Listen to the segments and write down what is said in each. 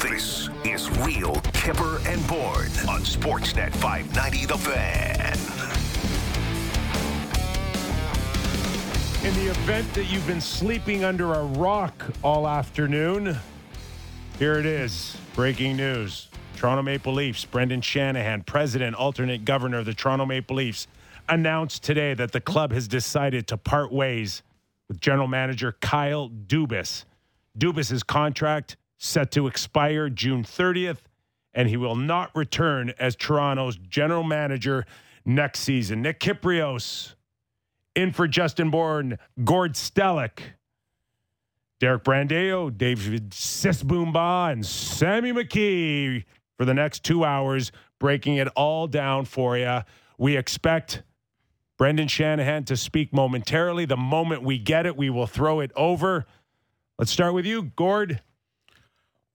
This is Real Kyper and Bourne on Sportsnet 590 The Fan. In the event that you've been sleeping under a rock all afternoon, here it is. Breaking news. Toronto Maple Leafs, Brendan Shanahan, president, alternate governor of the Toronto Maple Leafs, announced today that the club has decided to part ways with general manager Kyle Dubas. Dubas's contract set to expire June 30th, and he will not return as Toronto's general manager next season. Nick Kypreos in for Justin Bourne, Gord Stellick, Derek Brandeo, David Sisboomba, and Sammy McKee for the next two hours, breaking it all down for you. We expect Brendan Shanahan to speak momentarily. The moment we get it, we will throw it over. Let's start with you, Gord.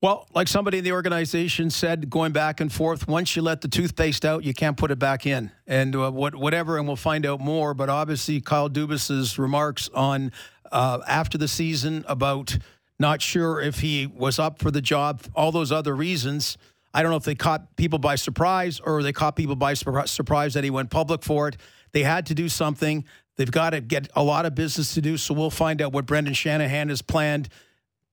Well, like somebody in the organization said, going back and forth, once you let the toothpaste out, you can't put it back in. And uh, what, whatever, and we'll find out more. But obviously, Kyle Dubas's remarks on uh, after the season about not sure if he was up for the job, all those other reasons. I don't know if they caught people by surprise or they caught people by surprise that he went public for it. They had to do something. They've got to get a lot of business to do. So we'll find out what Brendan Shanahan has planned.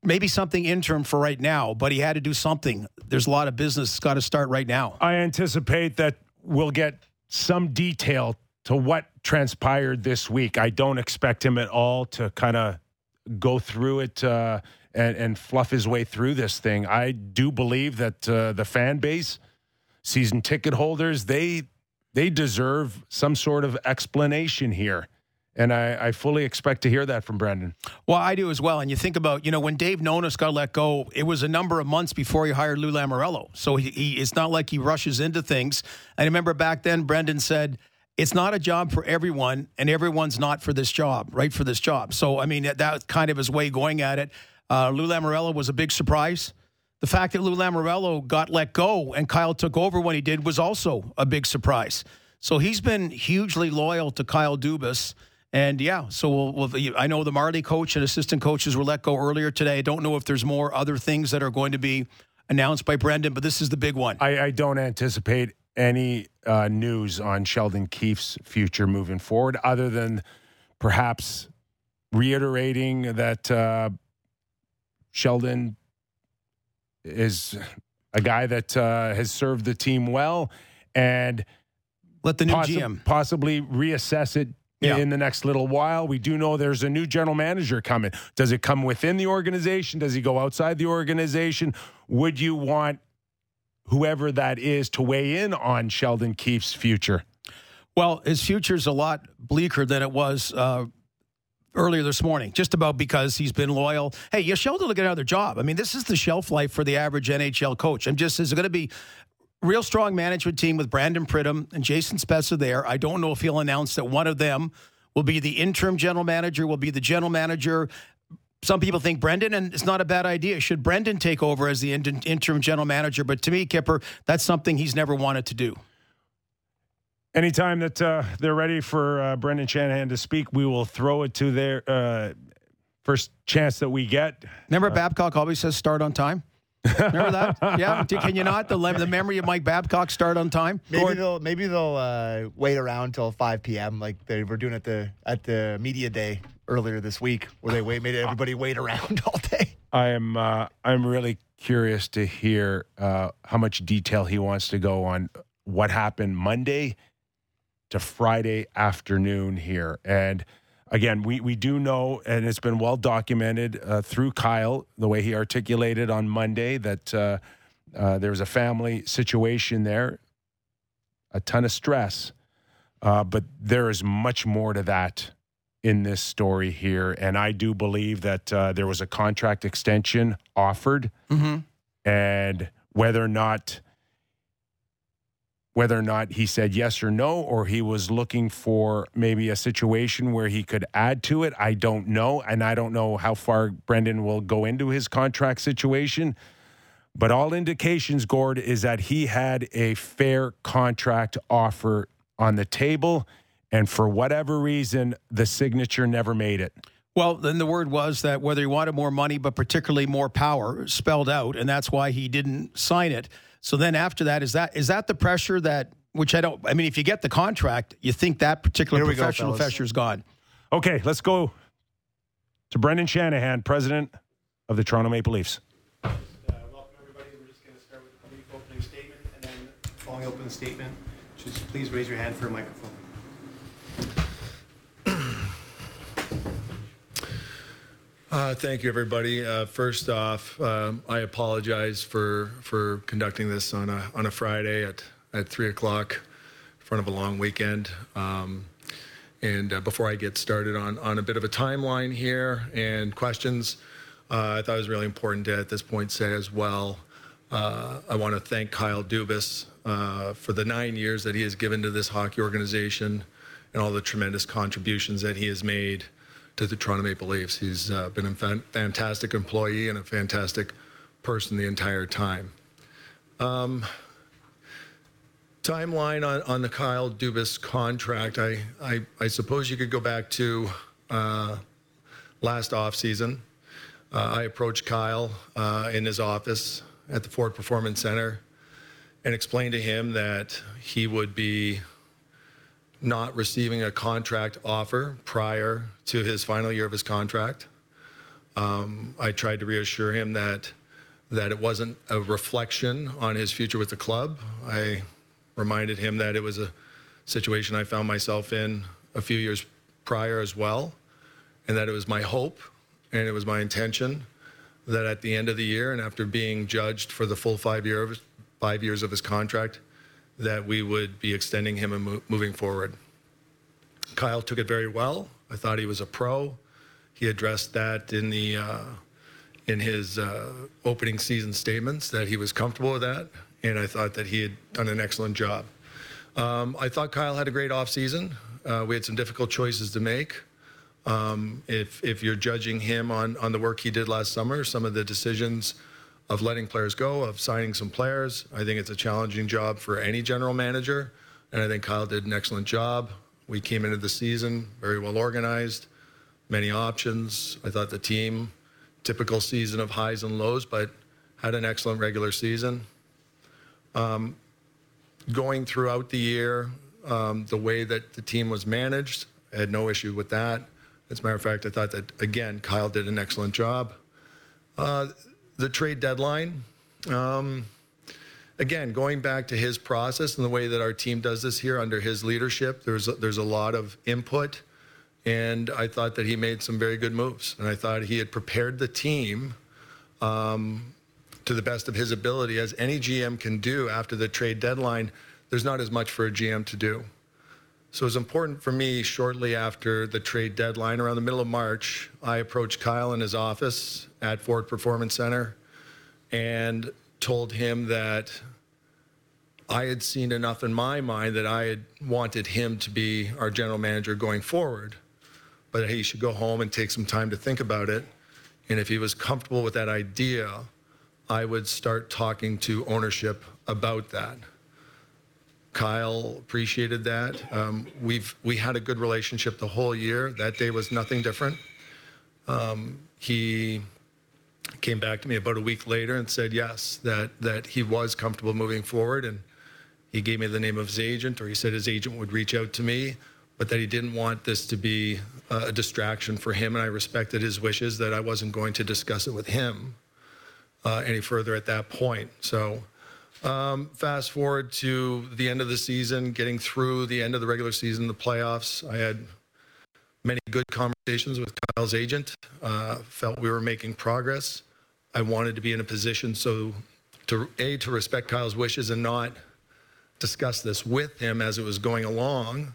Maybe something interim for right now, but he had to do something. There's a lot of business got to start right now. I anticipate that we'll get some detail to what transpired this week. I don't expect him at all to kind of go through it uh, and, and, fluff his way through this thing. I do believe that uh, the fan base, season ticket holders, they they deserve some sort of explanation here. And I, I, fully expect to hear that from Brendan. Well, I do as well. And you think about, you know, when Dave Nonis got let go, it was a number of months before he hired Lou Lamoriello. So he, he, it's not like he rushes into things. I remember back then, Brendan said, it's not a job for everyone, and everyone's not for this job, right? For this job. So, I mean, that, that kind of his way going at it. Uh, Lou Lamoriello was a big surprise. The fact that Lou Lamoriello got let go and Kyle took over when he did was also a big surprise. So he's been hugely loyal to Kyle Dubas. And yeah, so we'll, we'll, I know the Marley coach and assistant coaches were let go earlier today. I don't know if there's more other things that are going to be announced by Brendan, but this is the big one. I, I don't anticipate any uh, news on Sheldon Keefe's future moving forward, other than perhaps reiterating that uh, Sheldon is a guy that uh, has served the team well and let the new possi- GM possibly reassess it yeah. in the next little while. We do know there's a new general manager coming. Does it come within the organization? Does he go outside the organization? Would you want whoever that is to weigh in on Sheldon Keefe's future? Well, his future is a lot bleaker than it was uh, earlier this morning, just about because he's been loyal. Hey, you Sheldon will get another job. I mean, this is the shelf life for the average NHL coach. I'm just, is it going to be real strong management team with Brandon Pridham and Jason Spezza there. I don't know if he'll announce that one of them will be the interim general manager, will be the general manager. Some people think Brendan, and it's not a bad idea. Should Brendan take over as the interim general manager? But to me, Kyper, that's something he's never wanted to do. Anytime that uh, they're ready for uh, Brendan Shanahan to speak, we will throw it to their uh, first chance that we get. Remember, uh, Babcock always says start on time. Remember that? Yeah. Can you not? The the memory of Mike Babcock start on time. Maybe Gordon? they'll maybe they'll uh, wait around until 5 p.m. like they were doing at the at the media day earlier this week, where they wait made everybody wait around all day. I am uh, I'm really curious to hear uh, how much detail he wants to go on what happened Monday to Friday afternoon here and again, we, we do know, and it's been well documented uh, through Kyle, the way he articulated on Monday, that uh, uh, there was a family situation there, a ton of stress. Uh, but there is much more to that in this story here. And I do believe that uh, there was a contract extension offered. Mm-hmm. And whether or not whether or not he said yes or no, or he was looking for maybe a situation where he could add to it. I don't know. And I don't know how far Brendan will go into his contract situation. But all indications, Gord, is that he had a fair contract offer on the table. And for whatever reason, the signature never made it. Well, then the word was that whether he wanted more money, but particularly more power, spelled out, and that's why he didn't sign it. So then after that, is that is that the pressure that which I don't. I mean, if you get the contract, you think that particular Here we go, professional pressure is gone. Okay, let's go to Brendan Shanahan, president of the Toronto Maple Leafs. Uh, welcome, everybody. We're just going to start with a brief opening statement, and then following opening statement, just please raise your hand for a microphone. Uh, thank you, everybody. Uh, first off, um, I apologize for for conducting this on a on a Friday at at three o'clock, in front of a long weekend. Um, and uh, before I get started on on a bit of a timeline here and questions, uh, I thought it was really important to at this point say as well. Uh, I want to thank Kyle Dubas uh, for the nine years that he has given to this hockey organization and all the tremendous contributions that he has made to the Toronto Maple Leafs. He's uh, been a fan- fantastic employee and a fantastic person the entire time. Um, timeline on, on the Kyle Dubas contract, I, I, I suppose you could go back to uh, last offseason. Uh, I approached Kyle uh, in his office at the Ford Performance Center and explained to him that he would be not receiving a contract offer prior to his final year of his contract. Um, I tried to reassure him that that it wasn't a reflection on his future with the club. I reminded him that it was a situation I found myself in a few years prior as well, and that it was my hope and it was my intention that at the end of the year and after being judged for the full five year five years of his contract, that we would be extending him and mo- moving forward. Kyle took it very well. I thought he was a pro. He addressed that in the uh, in his uh, opening season statements that he was comfortable with that, and I thought that he had done an excellent job. Um, I thought Kyle had a great offseason. Uh, we had some difficult choices to make. Um, if if you're judging him on on the work he did last summer, some of the decisions of letting players go, of signing some players, I think it's a challenging job for any general manager, and I think Kyle did an excellent job. We came into the season very well organized, many options. I thought the team, typical season of highs and lows, but had an excellent regular season. Um, going throughout the year, um, the way that the team was managed, I had no issue with that. As a matter of fact, I thought that, again, Kyle did an excellent job. Uh, the trade deadline, um, again, going back to his process and the way that our team does this here under his leadership, there's a, there's a lot of input, and I thought that he made some very good moves, and I thought he had prepared the team um, to the best of his ability, as any GM can do after the trade deadline. There's not as much for a GM to do. So it was important for me shortly after the trade deadline, around the middle of March, I approached Kyle in his office at Ford Performance Center and told him that I had seen enough in my mind that I had wanted him to be our general manager going forward, but he should go home and take some time to think about it. And if he was comfortable with that idea, I would start talking to ownership about that. Kyle appreciated that. Um, we've we had a good relationship the whole year. That day was nothing different. Um, he came back to me about a week later and said yes, that that he was comfortable moving forward, and he gave me the name of his agent, or he said his agent would reach out to me, but that he didn't want this to be uh, a distraction for him, and I respected his wishes that I wasn't going to discuss it with him uh, any further at that point. So. Um, fast forward to the end of the season, getting through the end of the regular season, the playoffs. I had many good conversations with Kyle's agent. Uh, felt we were making progress. I wanted to be in a position so to a to respect Kyle's wishes and not discuss this with him as it was going along.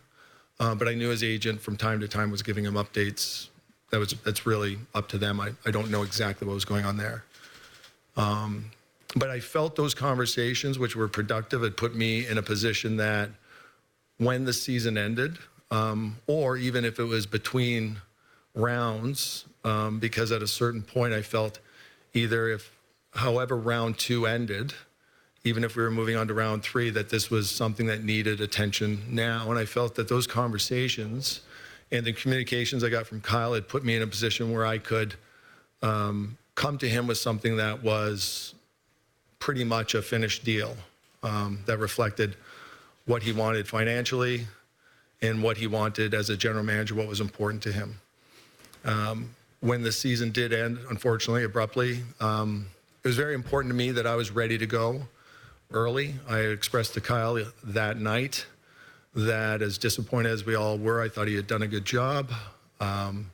Uh, but I knew his agent from time to time was giving him updates. That was that's really up to them. I, I don't know exactly what was going on there. Um, but I felt those conversations, which were productive, had put me in a position that when the season ended, um, or even if it was between rounds, um, because at a certain point I felt either if, however, round two ended, even if we were moving on to round three, that this was something that needed attention now. And I felt that those conversations and the communications I got from Kyle had put me in a position where I could um, come to him with something that was pretty much a finished deal um, that reflected what he wanted financially and what he wanted as a general manager, what was important to him. Um, when the season did end, unfortunately, abruptly, um, it was very important to me that I was ready to go early. I expressed to Kyle that night that, as disappointed as we all were, I thought he had done a good job. Um,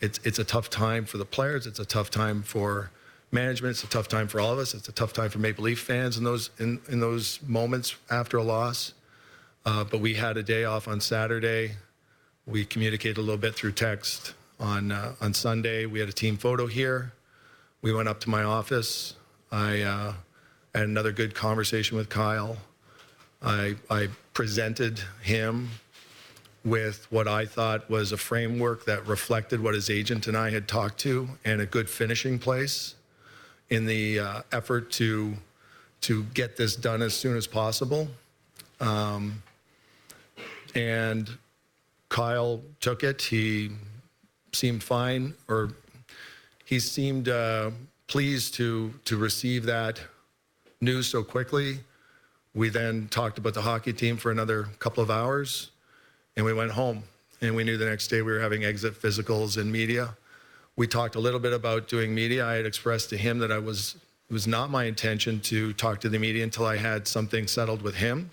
it's it's a tough time for the players. It's a tough time for management. It's a tough time for all of us. It's a tough time for Maple Leaf fans in those in, in those moments after a loss. Uh, but we had a day off on Saturday. We communicated a little bit through text on uh, on Sunday. We had a team photo here. We went up to my office. I uh, had another good conversation with Kyle. I, I presented him with what I thought was a framework that reflected what his agent and I had talked to and a good finishing place in the uh, effort to to get this done as soon as possible. Um, and Kyle took it. He seemed fine, or he seemed uh, pleased to to receive that news so quickly. We then talked about the hockey team for another couple of hours, and we went home. And we knew the next day we were having exit physicals and media. We talked a little bit about doing media. I had expressed to him that I was it was not my intention to talk to the media until I had something settled with him.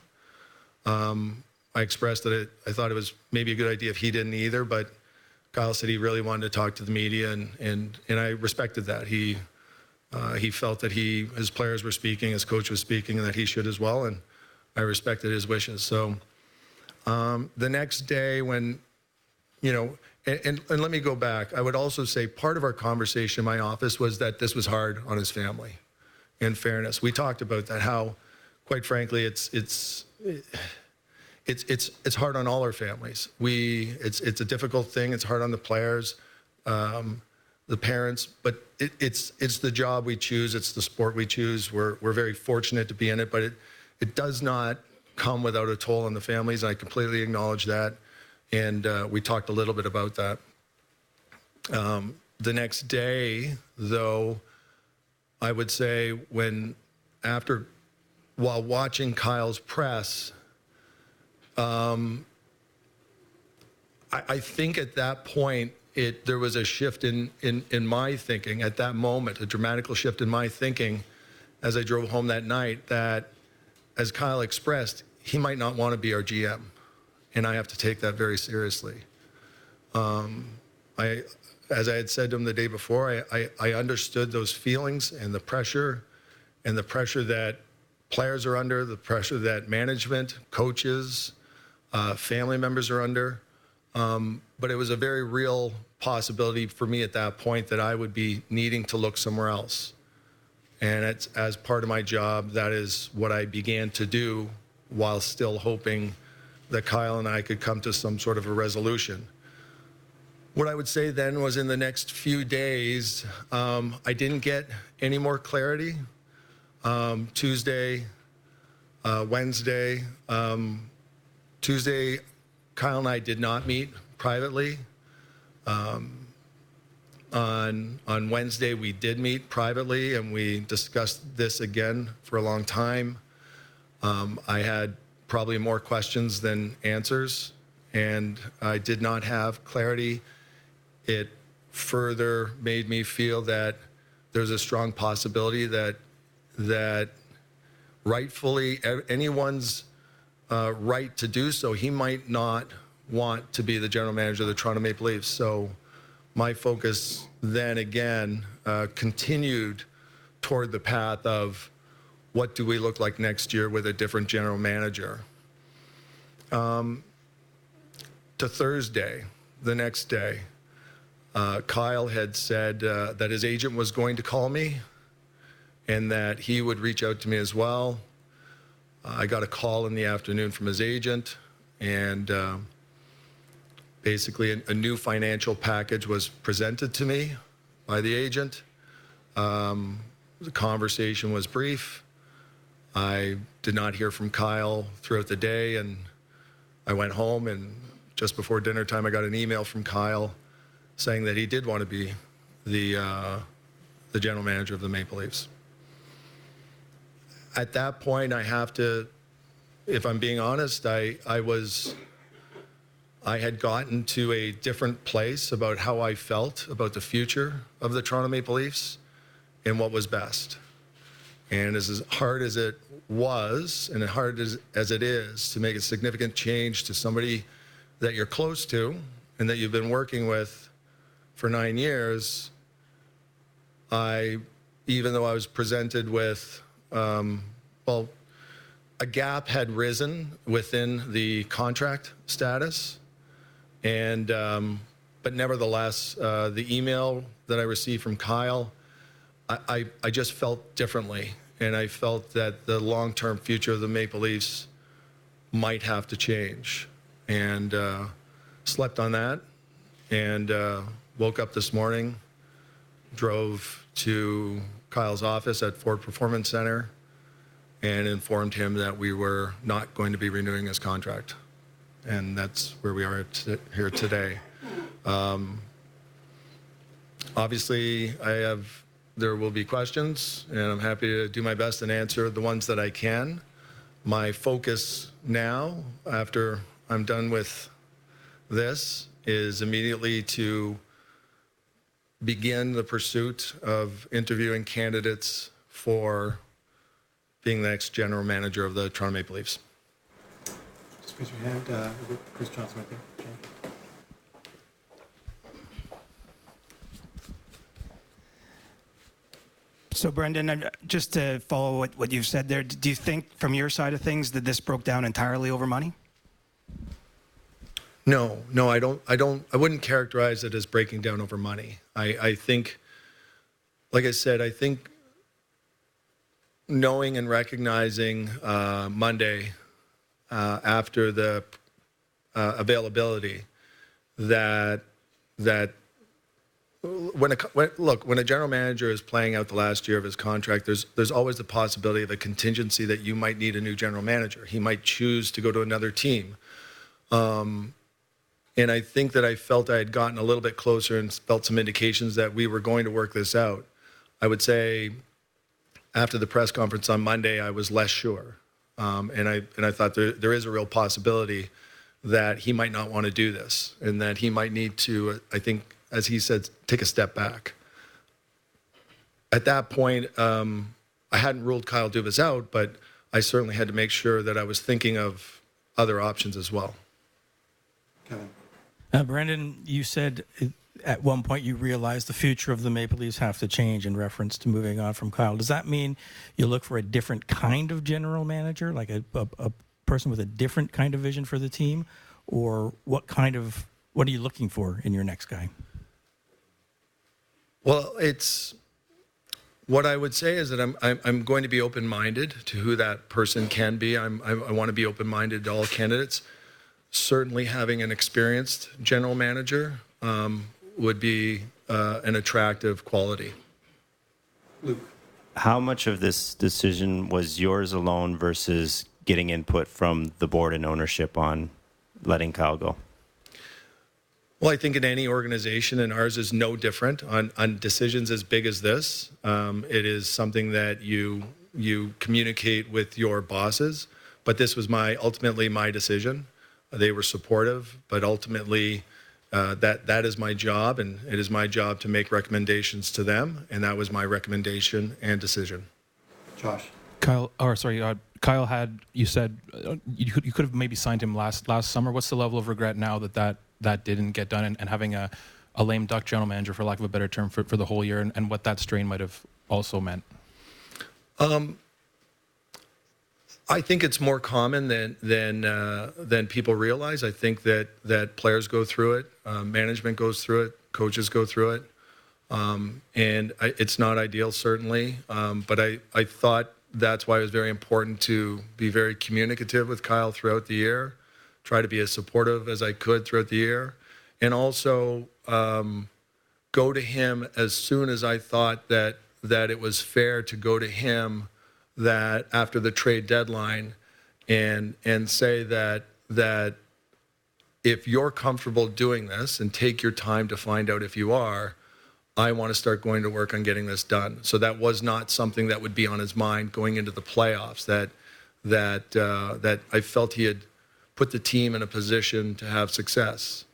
Um, I expressed that it, I thought it was maybe a good idea if he didn't either, but Kyle said he really wanted to talk to the media, and and and I respected that. He uh, he felt that he his players were speaking, his coach was speaking, and that he should as well, and I respected his wishes. So um, the next day, when you know, and, and, and let me go back. I would also say part of our conversation in my office was that this was hard on his family. In fairness, we talked about that. How, quite frankly, it's it's. It's it's it's hard on all our families. We it's it's a difficult thing. It's hard on the players, um, the parents, but it, it's it's the job we choose. It's the sport we choose. We're we're very fortunate to be in it, but it it does not come without a toll on the families. I completely acknowledge that, and uh, we talked a little bit about that. Um, the next day, though, I would say when after while watching Kyle's press um, I, I think at that point, it there was a shift in, in in my thinking at that moment, a dramatical shift in my thinking as I drove home that night. That, as Kyle expressed, he might not want to be our GM, and I have to take that very seriously. Um, I, as I had said to him the day before, I, I, I understood those feelings and the pressure, and the pressure that players are under, the pressure that management, coaches, uh, family members are under. Um, but it was a very real possibility for me at that point that I would be needing to look somewhere else. And it's, as part of my job, that is what I began to do while still hoping that Kyle and I could come to some sort of a resolution. What I would say then was in the next few days, um, I didn't get any more clarity. Um, Tuesday, uh, Wednesday, um, Tuesday, Kyle and I did not meet privately. Um, on on Wednesday, we did meet privately, and we discussed this again for a long time. Um, I had probably more questions than answers, and I did not have clarity. It further made me feel that there's a strong possibility that that rightfully anyone's uh, right to do so, he might not want to be the general manager of the Toronto Maple Leafs. So my focus then again uh, continued toward the path of what do we look like next year with a different general manager. Um, to Thursday, the next day, uh, Kyle had said uh, that his agent was going to call me and that he would reach out to me as well. I got a call in the afternoon from his agent, and uh, basically a, a, new financial package was presented to me by the agent. Um, the conversation was brief. I did not hear from Kyle throughout the day, and I went home and just before dinner time, I got an email from Kyle saying that he did want to be the uh, the general manager of the Maple Leafs. At that point, I have to, if I'm being honest, I I was. I had gotten to a different place about how I felt about the future of the Toronto Maple Leafs and what was best. And as hard as it was, and as hard as, as it is to make a significant change to somebody that you're close to and that you've been working with for nine years, I, even though I was presented with, um, well, a gap had risen within the contract status, and um, but nevertheless, uh, the email that I received from Kyle, I, I, I just felt differently, and I felt that the long-term future of the Maple Leafs might have to change, and uh, slept on that, and uh, woke up this morning, drove to Kyle's office at Ford Performance Center, and informed him that we were not going to be renewing his contract, and that's where we are t- here today. Um, obviously, I have there will be questions, and I'm happy to do my best and answer the ones that I can. My focus now, after I'm done with this, is immediately to begin the pursuit of interviewing candidates for being the next general manager of the Toronto Maple Leafs. Just raise your hand. Uh, Chris Johnston, right there. John. So, Brendan, uh, just to follow what, what you've said there, do you think from your side of things that this broke down entirely over money? No, no, I don't. I don't. I wouldn't characterize it as breaking down over money. I, I think, like I said, I think knowing and recognizing uh, Monday uh, after the uh, availability that that when a when, look when a general manager is playing out the last year of his contract, there's there's always the possibility of a contingency that you might need a new general manager. He might choose to go to another team. Um, and I think that I felt I had gotten a little bit closer and felt some indications that we were going to work this out. I would say after the press conference on Monday, I was less sure, um, and I and I thought there there is a real possibility that he might not want to do this, and that he might need to. I think, as he said, take a step back. At that point, um, I hadn't ruled Kyle Dubas out, but I certainly had to make sure that I was thinking of other options as well. Kevin. Uh, Brendan, you said at one point you realized the future of the Maple Leafs have to change in reference to moving on from Kyle. Does that mean you look for a different kind of general manager, like a, a, a person with a different kind of vision for the team, or what kind of what are you looking for in your next guy? Well, it's what I would say is that I'm I'm, I'm going to be open minded to who that person can be. I'm I, I want to be open minded to all candidates. Certainly, having an experienced general manager um, would be uh, an attractive quality. Luke. How much of this decision was yours alone versus getting input from the board and ownership on letting Kyle go? Well, I think in any organization, and ours is no different on, on decisions as big as this. Um, it is something that you you communicate with your bosses. But this was my ultimately my decision. They were supportive, but ultimately uh, that that is my job, and it is my job to make recommendations to them, and that was my recommendation and decision. Josh. Kyle, or sorry, uh, Kyle had you said uh, you could you could have maybe signed him last last summer. What's the level of regret now that that, that didn't get done, and, and having a, a lame duck general manager, for lack of a better term, for, for the whole year, and, and what that strain might have also meant? Um, I think it's more common than than uh, than people realize. I think that that players go through it, uh, management goes through it, coaches go through it, um, and I, it's not ideal certainly. Um, but I I thought that's why it was very important to be very communicative with Kyle throughout the year, try to be as supportive as I could throughout the year, and also um, go to him as soon as I thought that that it was fair to go to him that after the trade deadline and and say that that if you're comfortable doing this and take your time to find out if you are, I want to start going to work on getting this done. So that was not something that would be on his mind going into the playoffs. That that uh, that I felt he had put the team in a position to have success.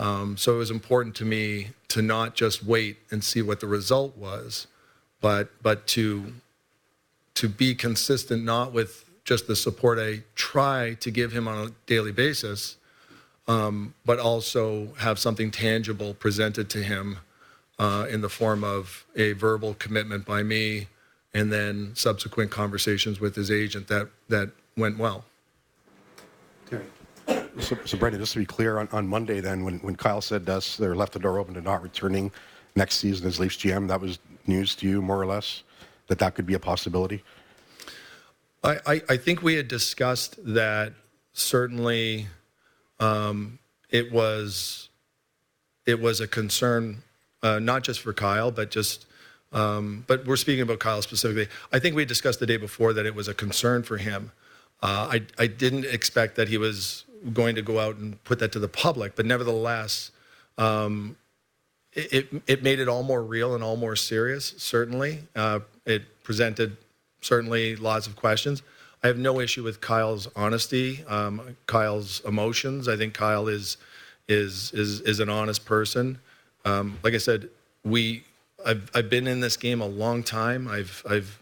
Um, so it was important to me to not just wait and see what the result was, but but to to be consistent, not with just the support I try to give him on a daily basis, um, but also have something tangible presented to him uh, in the form of a verbal commitment by me, and then subsequent conversations with his agent that that went well. So, so Brendan, just to be clear, on, on Monday, then, when, when Kyle said to us they left the door open to not returning next season as Leafs GM, that was news to you, more or less, that that could be a possibility? I, I, I think we had discussed that certainly um, it was it was a concern uh, not just for Kyle, but just um, but we're speaking about Kyle specifically. I think we discussed the day before that it was a concern for him. Uh, I I didn't expect that he was going to go out and put that to the public, but nevertheless, um, it, it, it made it all more real and all more serious. Certainly, uh, it presented certainly lots of questions. I have no issue with Kyle's honesty, um, Kyle's emotions. I think Kyle is is is is an honest person. Um, like I said, we I've I've been in this game a long time. I've I've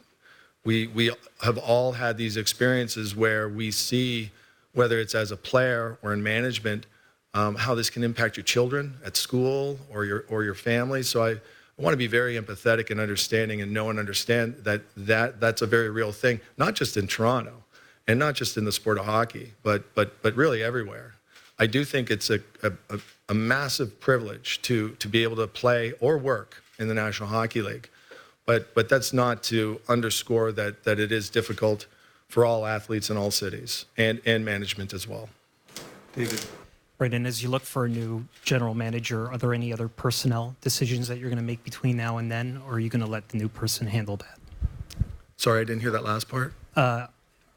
we we have all had these experiences where we see whether it's as a player or in management um, how this can impact your children at school or your or your family. So I, I want to be very empathetic and understanding and know and understand that, that that's a very real thing, not just in Toronto and not just in the sport of hockey, but but but really everywhere. I do think it's a, a, a massive privilege to to be able to play or work in the National Hockey League. But but that's not to underscore that that it is difficult for all athletes in all cities and, and management as well. David. Right, and as you look for a new general manager, are there any other personnel decisions that you're going to make between now and then, or are you going to let the new person handle that? Sorry, I didn't hear that last part. Uh,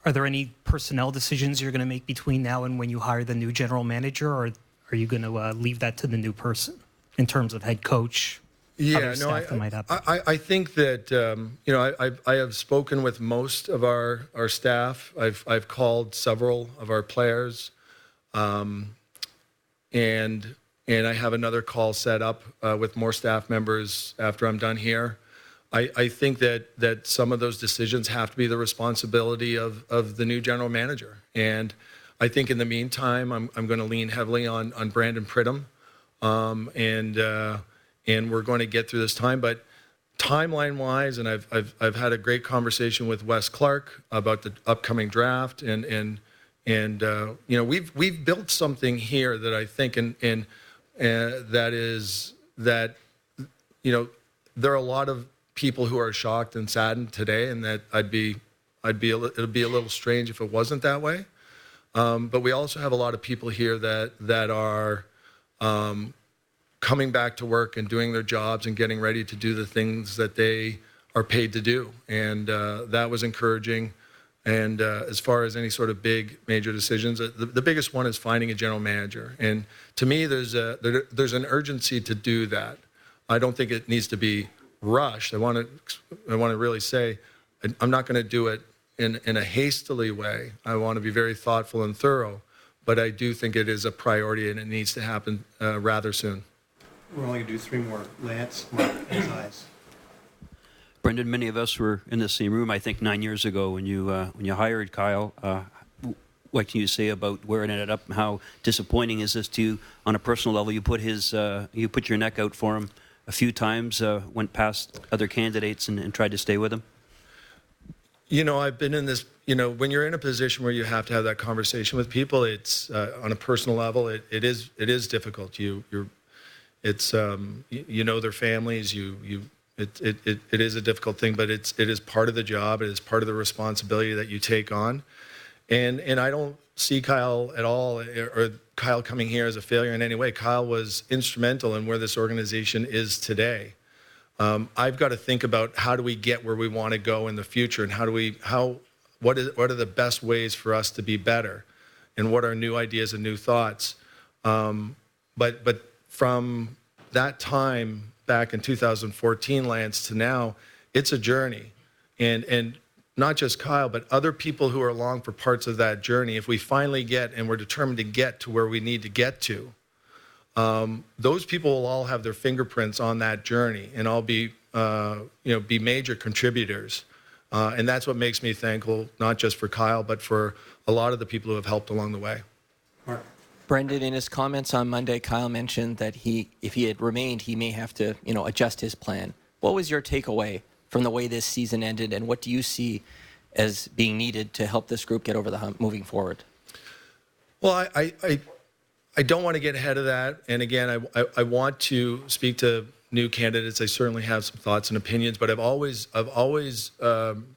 are there any personnel decisions you're going to make between now and when you hire the new general manager, or are you going to uh, leave that to the new person in terms of head coach? Yeah, no, I, I, I, think that um, you know I, I, I, have spoken with most of our, our staff. I've I've called several of our players, um, and and I have another call set up uh, with more staff members after I'm done here. I, I think that that some of those decisions have to be the responsibility of of the new general manager, and I think in the meantime I'm I'm going to lean heavily on on Brandon Pridham, um, and. Uh, and we're going to get through this time. But timeline wise, and I've, I've, I've had a great conversation with Wes Clark about the upcoming draft, and and and uh, you know we've we've built something here that I think and and uh, that is that you know there are a lot of people who are shocked and saddened today, and that I'd be I'd be it'd be a little strange if it wasn't that way. Um, but we also have a lot of people here that that are um, coming back to work and doing their jobs and getting ready to do the things that they are paid to do. And uh, that was encouraging. And uh, as far as any sort of big major decisions, uh, the, the, biggest one is finding a general manager. And to me, there's a there, there's an urgency to do that. I don't think it needs to be rushed. I want to I want to really say I'm not going to do it in in a hastily way. I want to be very thoughtful and thorough. But I do think it is a priority and it needs to happen uh, rather soon. We're only going to do three more. Lance, Mark, and Eyes. Brendan, many of us were in the same room. I think nine years ago when you uh, when you hired Kyle. Uh, what can you say about where it ended up? And how disappointing is this to you on a personal level? You put his uh, you put your neck out for him a few times, uh, went past other candidates, and, and tried to stay with him. You know, I've been in this. You know, when you're in a position where you have to have that conversation with people, it's uh, on a personal level. It, it is it is difficult. You you're it's um, you, you, know their families. You you it, it, it, it is a difficult thing, but it's it is part of the job. It is part of the responsibility that you take on, and and I don't see Kyle at all or Kyle coming here as a failure in any way. Kyle was instrumental in where this organization is today. Um, I've got to think about how do we get where we want to go in the future, and how do we how what is what are the best ways for us to be better, and what are new ideas and new thoughts. Um, but but from that time back in 2014, Lance, to now, it's a journey, and and not just Kyle, but other people who are along for parts of that journey. If we finally get and we're determined to get to where we need to get to, um, those people will all have their fingerprints on that journey and all be uh, you know be major contributors. Uh, and that's what makes me thankful, not just for Kyle, but for a lot of the people who have helped along the way. Brendan, in his comments on Monday, Kyle mentioned that he, if he had remained, he may have to, you know, adjust his plan. What was your takeaway from the way this season ended, and what do you see as being needed to help this group get over the hump moving forward? Well, I, I, I, I don't want to get ahead of that. And again, I, I, I want to speak to new candidates. I certainly have some thoughts and opinions, but I've always, I've always, um,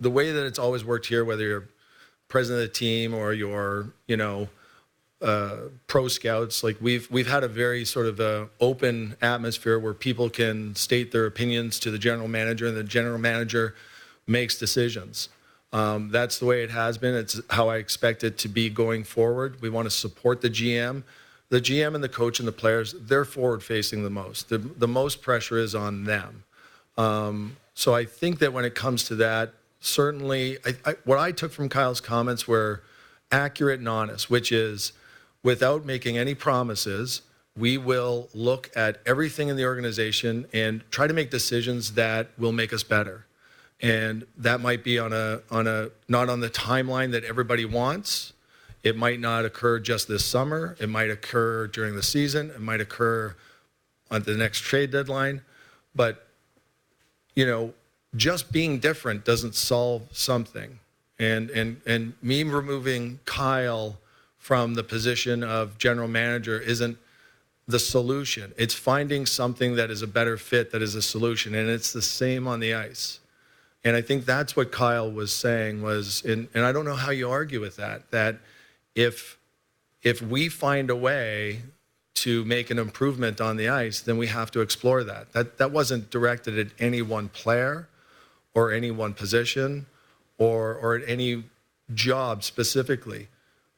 the way that it's always worked here, whether you're president of the team or you're, you know, uh, pro scouts, like we've we've had a very sort of uh, open atmosphere where people can state their opinions to the general manager, and the general manager makes decisions. Um, that's the way it has been. It's how I expect it to be going forward. We want to support the GM. The GM and the coach and the players, they're forward facing the most. The, the most pressure is on them. Um, so I think that when it comes to that, certainly I, I, what I took from Kyle's comments were accurate and honest, which is without making any promises, we will look at everything in the organization and try to make decisions that will make us better. And that might be on a on a not on the timeline that everybody wants. It might not occur just this summer. It might occur during the season. It might occur on the next trade deadline. But you know, just being different doesn't solve something. And and and me removing Kyle from the position of general manager isn't the solution. It's finding something that is a better fit that is a solution. And it's the same on the ice. And I think that's what Kyle was saying was, and, and I don't know how you argue with that, that if if we find a way to make an improvement on the ice, then we have to explore that. That that wasn't directed at any one player or any one position or or at any job specifically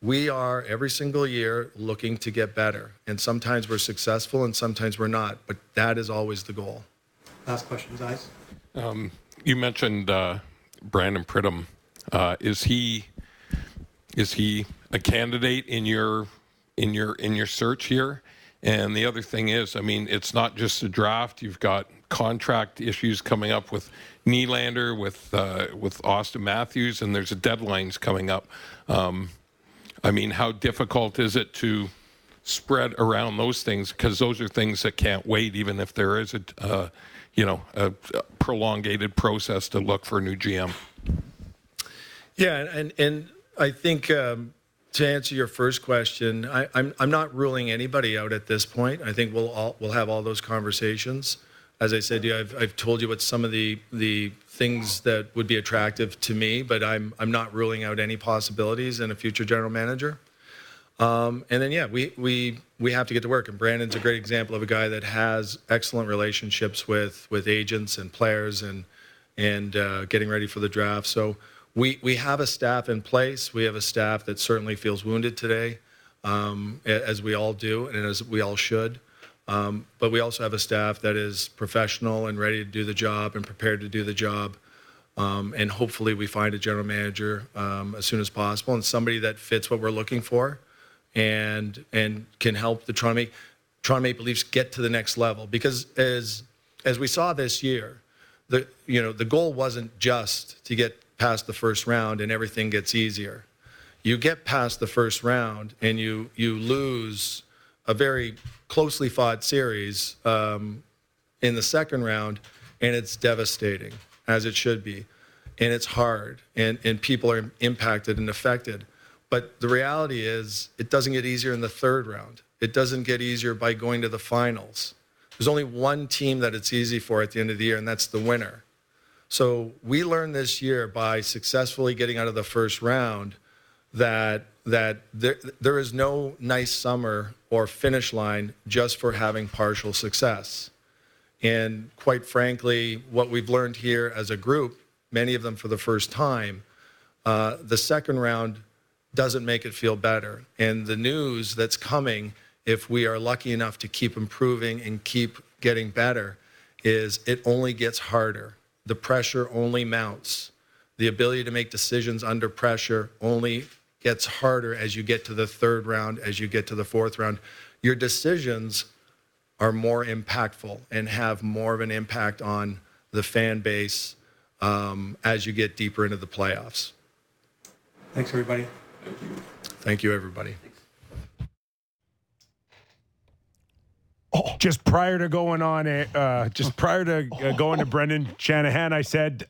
we are every single year looking to get better. And sometimes we're successful and sometimes we're not, but that is always the goal. Last question, guys. Um, you mentioned uh, Brandon Pridham. Uh, is he is he a candidate in your in your in your search here? And the other thing is, I mean, it's not just a draft. You've got contract issues coming up with Nylander, with uh, with Auston Matthews, and there's deadlines coming up. Um, I mean, how difficult is it to spread around those things? Because those are things that can't wait, even if there is a, uh, you know, a, prolongated process to look for a new GM. Yeah, and and I think um, to answer your first question, I, I'm I'm not ruling anybody out at this point. I think we'll all we'll have all those conversations. As I said, yeah, I've I've told you what some of the the things that would be attractive to me, but I'm I'm not ruling out any possibilities in a future general manager. Um, and then yeah, we we we have to get to work. And Brandon's a great example of a guy that has excellent relationships with with agents and players and and uh, getting ready for the draft. So we we have a staff in place. We have a staff that certainly feels wounded today, um, as we all do, and as we all should. Um, but we also have a staff that is professional and ready to do the job and prepared to do the job. Um, and hopefully, we find a general manager um, as soon as possible and somebody that fits what we're looking for, and and can help the Toronto, Toronto Maple Leafs get to the next level. Because as as we saw this year, the you know the goal wasn't just to get past the first round and everything gets easier. You get past the first round and you you lose a very closely fought series um, in the second round, and it's devastating, as it should be. And it's hard, and, and people are impacted and affected. But the reality is, it doesn't get easier in the third round. It doesn't get easier by going to the finals. There's only one team that it's easy for at the end of the year, and that's the winner. So we learned this year by successfully getting out of the first round that that there, there is no nice summer or finish line just for having partial success. And quite frankly, what we've learned here as a group, many of them for the first time, uh, the second round doesn't make it feel better. And the news that's coming, if we are lucky enough to keep improving and keep getting better, is it only gets harder. The pressure only mounts. The ability to make decisions under pressure only gets harder as you get to the third round, as you get to the fourth round. Your decisions are more impactful and have more of an impact on the fan base um, as you get deeper into the playoffs. Thanks, everybody. Thank you, Thank you, everybody. Just prior to going on, a- uh, just prior to uh, going to Brendan Shanahan, I said,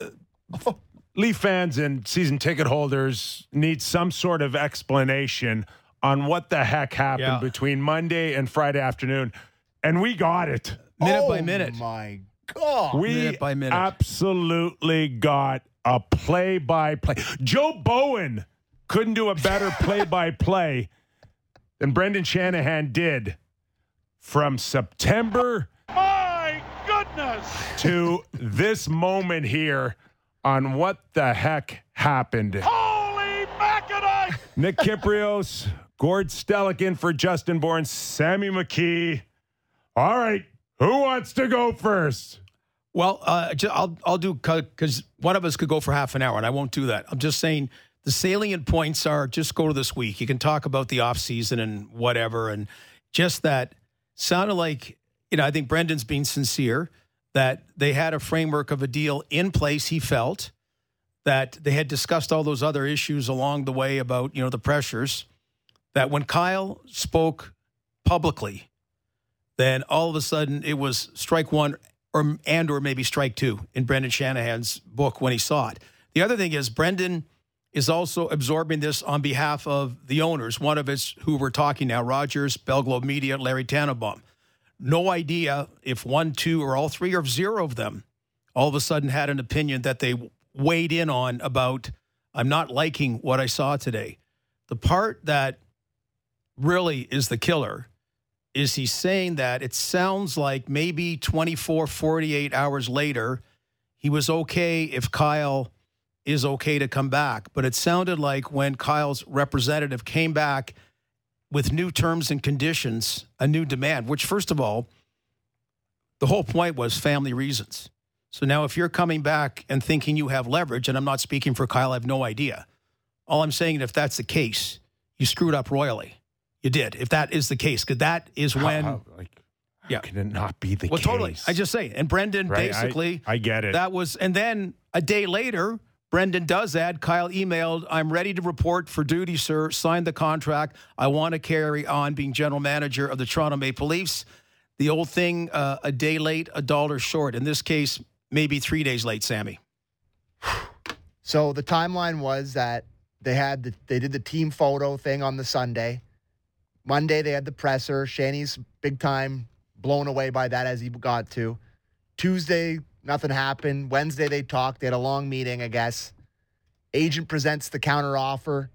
uh, Leaf fans and season ticket holders need some sort of explanation on what the heck happened Yeah. between Monday and Friday afternoon, and we got it Minute by oh minute. Oh My God. We Minute by minute. absolutely got a play by play. Joe Bowen couldn't do a better play by play than Brendan Shanahan did from September My goodness! to this moment here on what the heck happened. Holy Mackinac! Nick Kypreos, Gord Stellick in for Justin Bourne, Sammy McKee. All right, who wants to go first? Well, uh, I'll I'll do because one of us could go for half an hour, and I won't do that. I'm just saying the salient points are just go to this week. You can talk about the off season and whatever, and just that sounded like you know. I think Brendan's being sincere that they had a framework of a deal in place. He felt that they had discussed all those other issues along the way about you know the pressures. That when Kyle spoke publicly, then all of a sudden it was strike one or and or maybe strike two in Brendan Shanahan's book when he saw it. The other thing is Brendan is also absorbing this on behalf of the owners. One of us who we're talking now, Rogers, Bell Globe Media, Larry Tannenbaum. No idea if one, two, or all three or zero of them all of a sudden had an opinion that they weighed in on about I'm not liking what I saw today. The part that really is the killer is he's saying that it sounds like maybe 24, 48 hours later, he was okay if Kyle is okay to come back. But it sounded like when Kyle's representative came back with new terms and conditions, a new demand, which, first of all, the whole point was family reasons. So now, if you're coming back and thinking you have leverage, and I'm not speaking for Kyle, I have no idea. All I'm saying, if that's the case, you screwed up royally. You did. If that is the case, because that is when. how- like, yeah. Can it not be the well, case? totally. I just say, and Brendan Right, I- basically. I get it. That was, and then a day later, Brendan does add. Kyle emailed, "I'm ready to report for duty, sir. Signed the contract. I want to carry on being general manager of the Toronto Maple Leafs." The old thing: uh, a day late, a dollar short. In this case, maybe three days late. Sammy. So the timeline was that they had the, they did the team photo thing on the Sunday. Monday they had the presser. Shanny's big time blown away by that as he got to. Tuesday nothing happened. Wednesday they talked. They had a long meeting, I guess. Agent presents the counter offer.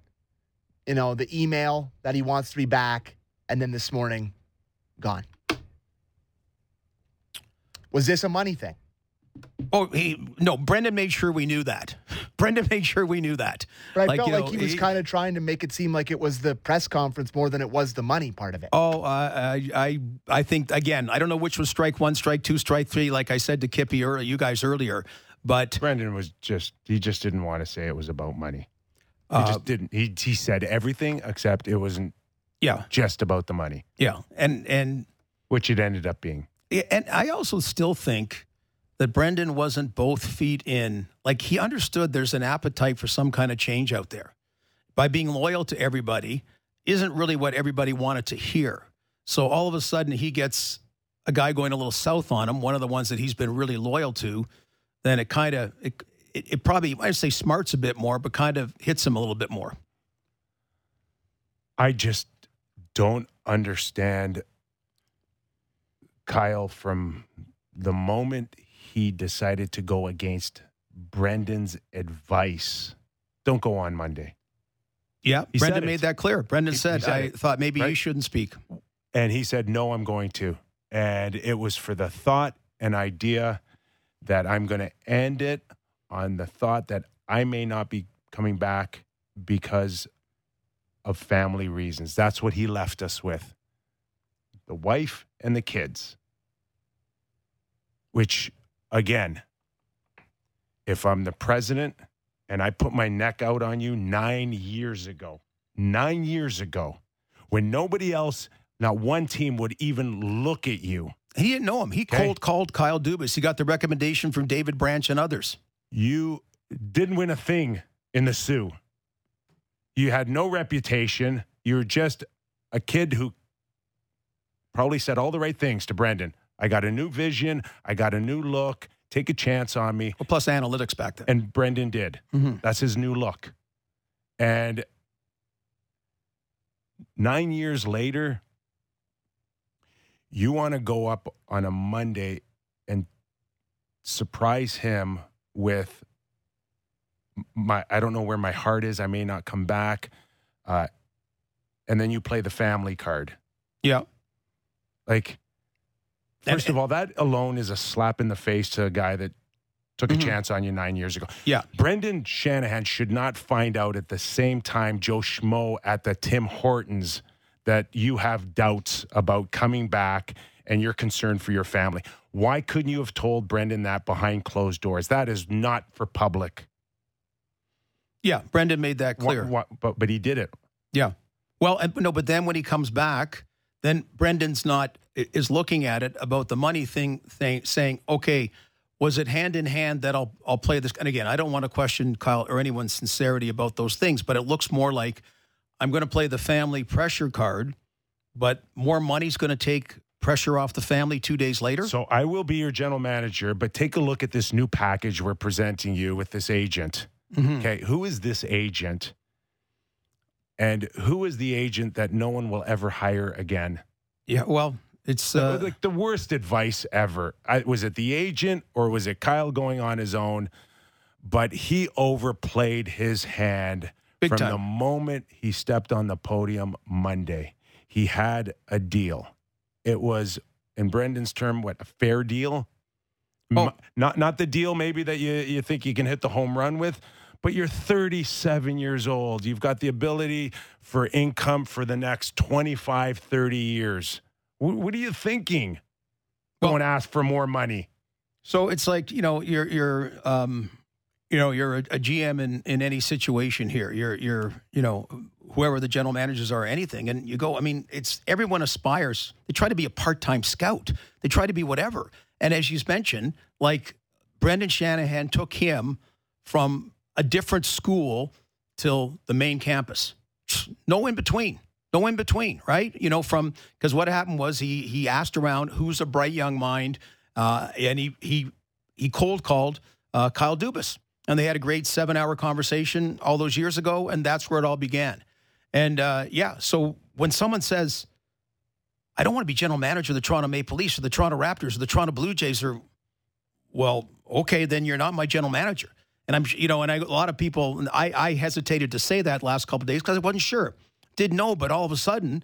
You know the email that he wants to be back, and then this morning, gone. Was this a money thing? Oh, he no. Brendan made sure we knew that. Brendan made sure we knew that. But I felt you like he was kind of trying to make it seem like it was the press conference more than it was the money part of it. Oh, uh, I, I, I think again. I don't know which was strike one, strike two, strike three. Like I said to Kippy earlier, you guys earlier, but Brendan was just he just didn't want to say it was about money. He Uh, just didn't. He he said everything except it wasn't. Yeah, just about the money. Yeah, and and which it ended up being. And I also still think that Brendan wasn't both feet in. Like he understood there's an appetite for some kind of change out there. By being loyal to everybody isn't really what everybody wanted to hear. So all of a sudden he gets a guy going a little south on him, one of the ones that he's been really loyal to, then it kind of it, it, it probably I'd say smarts a bit more, but kind of hits him a little bit more. I just don't understand Kyle from the moment he decided to go against Brendan's advice. Don't go on Monday. Yeah, He Brendan made that clear. Brendan He- he said, said I it, thought maybe you shouldn't speak. And he said, No, I'm going to. And it was for the thought and idea that I'm going to end it on the thought that I may not be coming back because of family reasons. That's what he left us with the wife and the kids. Which, again, if I'm the president and I put my neck out on you nine years ago, nine years ago, when nobody else, not one team would even look at you. He didn't know him. He cold called Kyle Dubas. He got the recommendation from David Branch and others. You didn't win a thing in the Soo. You had no reputation. You were just a kid who probably said all the right things to Brendan. I got a new vision. I got a new look. Take a chance on me. Well, plus analytics back then. And Brendan did. Mhm. That's his new look. And nine years later, you want to go up on a Monday and surprise him with my I don't know where my heart is. I may not come back. Uh, and then you play the family card. Yeah. Like, first of all, that alone is a slap in the face to a guy that took a mm-hmm. chance on you nine years ago. Yeah. Brendan Shanahan should not find out at the same time Joe Schmo at the Tim Hortons that you have doubts about coming back and you're concerned for your family. Why couldn't you have told Brendan that behind closed doors? That is not for public. Yeah, Brendan made that clear. Wha- wha- but but he did it. Yeah. Well, and, no, but then when he comes back, then Brendan's not is looking at it about the money thing, thing saying, okay, was it hand in hand that I'll I'll play this? And again, I don't want to question Kyle or anyone's sincerity about those things, but it looks more like I'm going to play the family pressure card, but more money's going to take pressure off the family two days later. So I will be your general manager, but take a look at this new package we're presenting you with this agent. Mhm. Okay, who is this agent? And who is the agent that no one will ever hire again? Yeah, well, it's uh, like the worst advice ever. I, was it the agent or was it Kyle going on his own? But he overplayed his hand from time. the moment he stepped on the podium Monday. He had a deal. It was, in Brendan's term, what a fair deal. Oh. Not not the deal maybe that you you think you can hit the home run with, but you're 37 years old. You've got the ability for income for the next 25, 30 years. Wh- what are you thinking? Going to ask for more money. So it's like you know you're you're um, you know you're a, a GM in in any situation here. You're you're you know whoever the general managers are, or anything, and you go. I mean, it's everyone aspires. They try to be a part time scout. They try to be whatever. And as you mentioned, like Brendan Shanahan took him from a different school till the main campus. No in between. No in between, right? You know, from because what happened was he he asked around who's a bright young mind, uh, and he he he cold called uh, Kyle Dubas, and they had a great seven hour conversation all those years ago, and that's where it all began. And uh, yeah, so when someone says, "I don't want to be general manager of the Toronto Maple Leafs or the Toronto Raptors or the Toronto Blue Jays," or well, okay, then you're not my general manager. And I'm, you know, and I, a lot of people, I, I hesitated to say that last couple days because I wasn't sure, didn't know, but all of a sudden,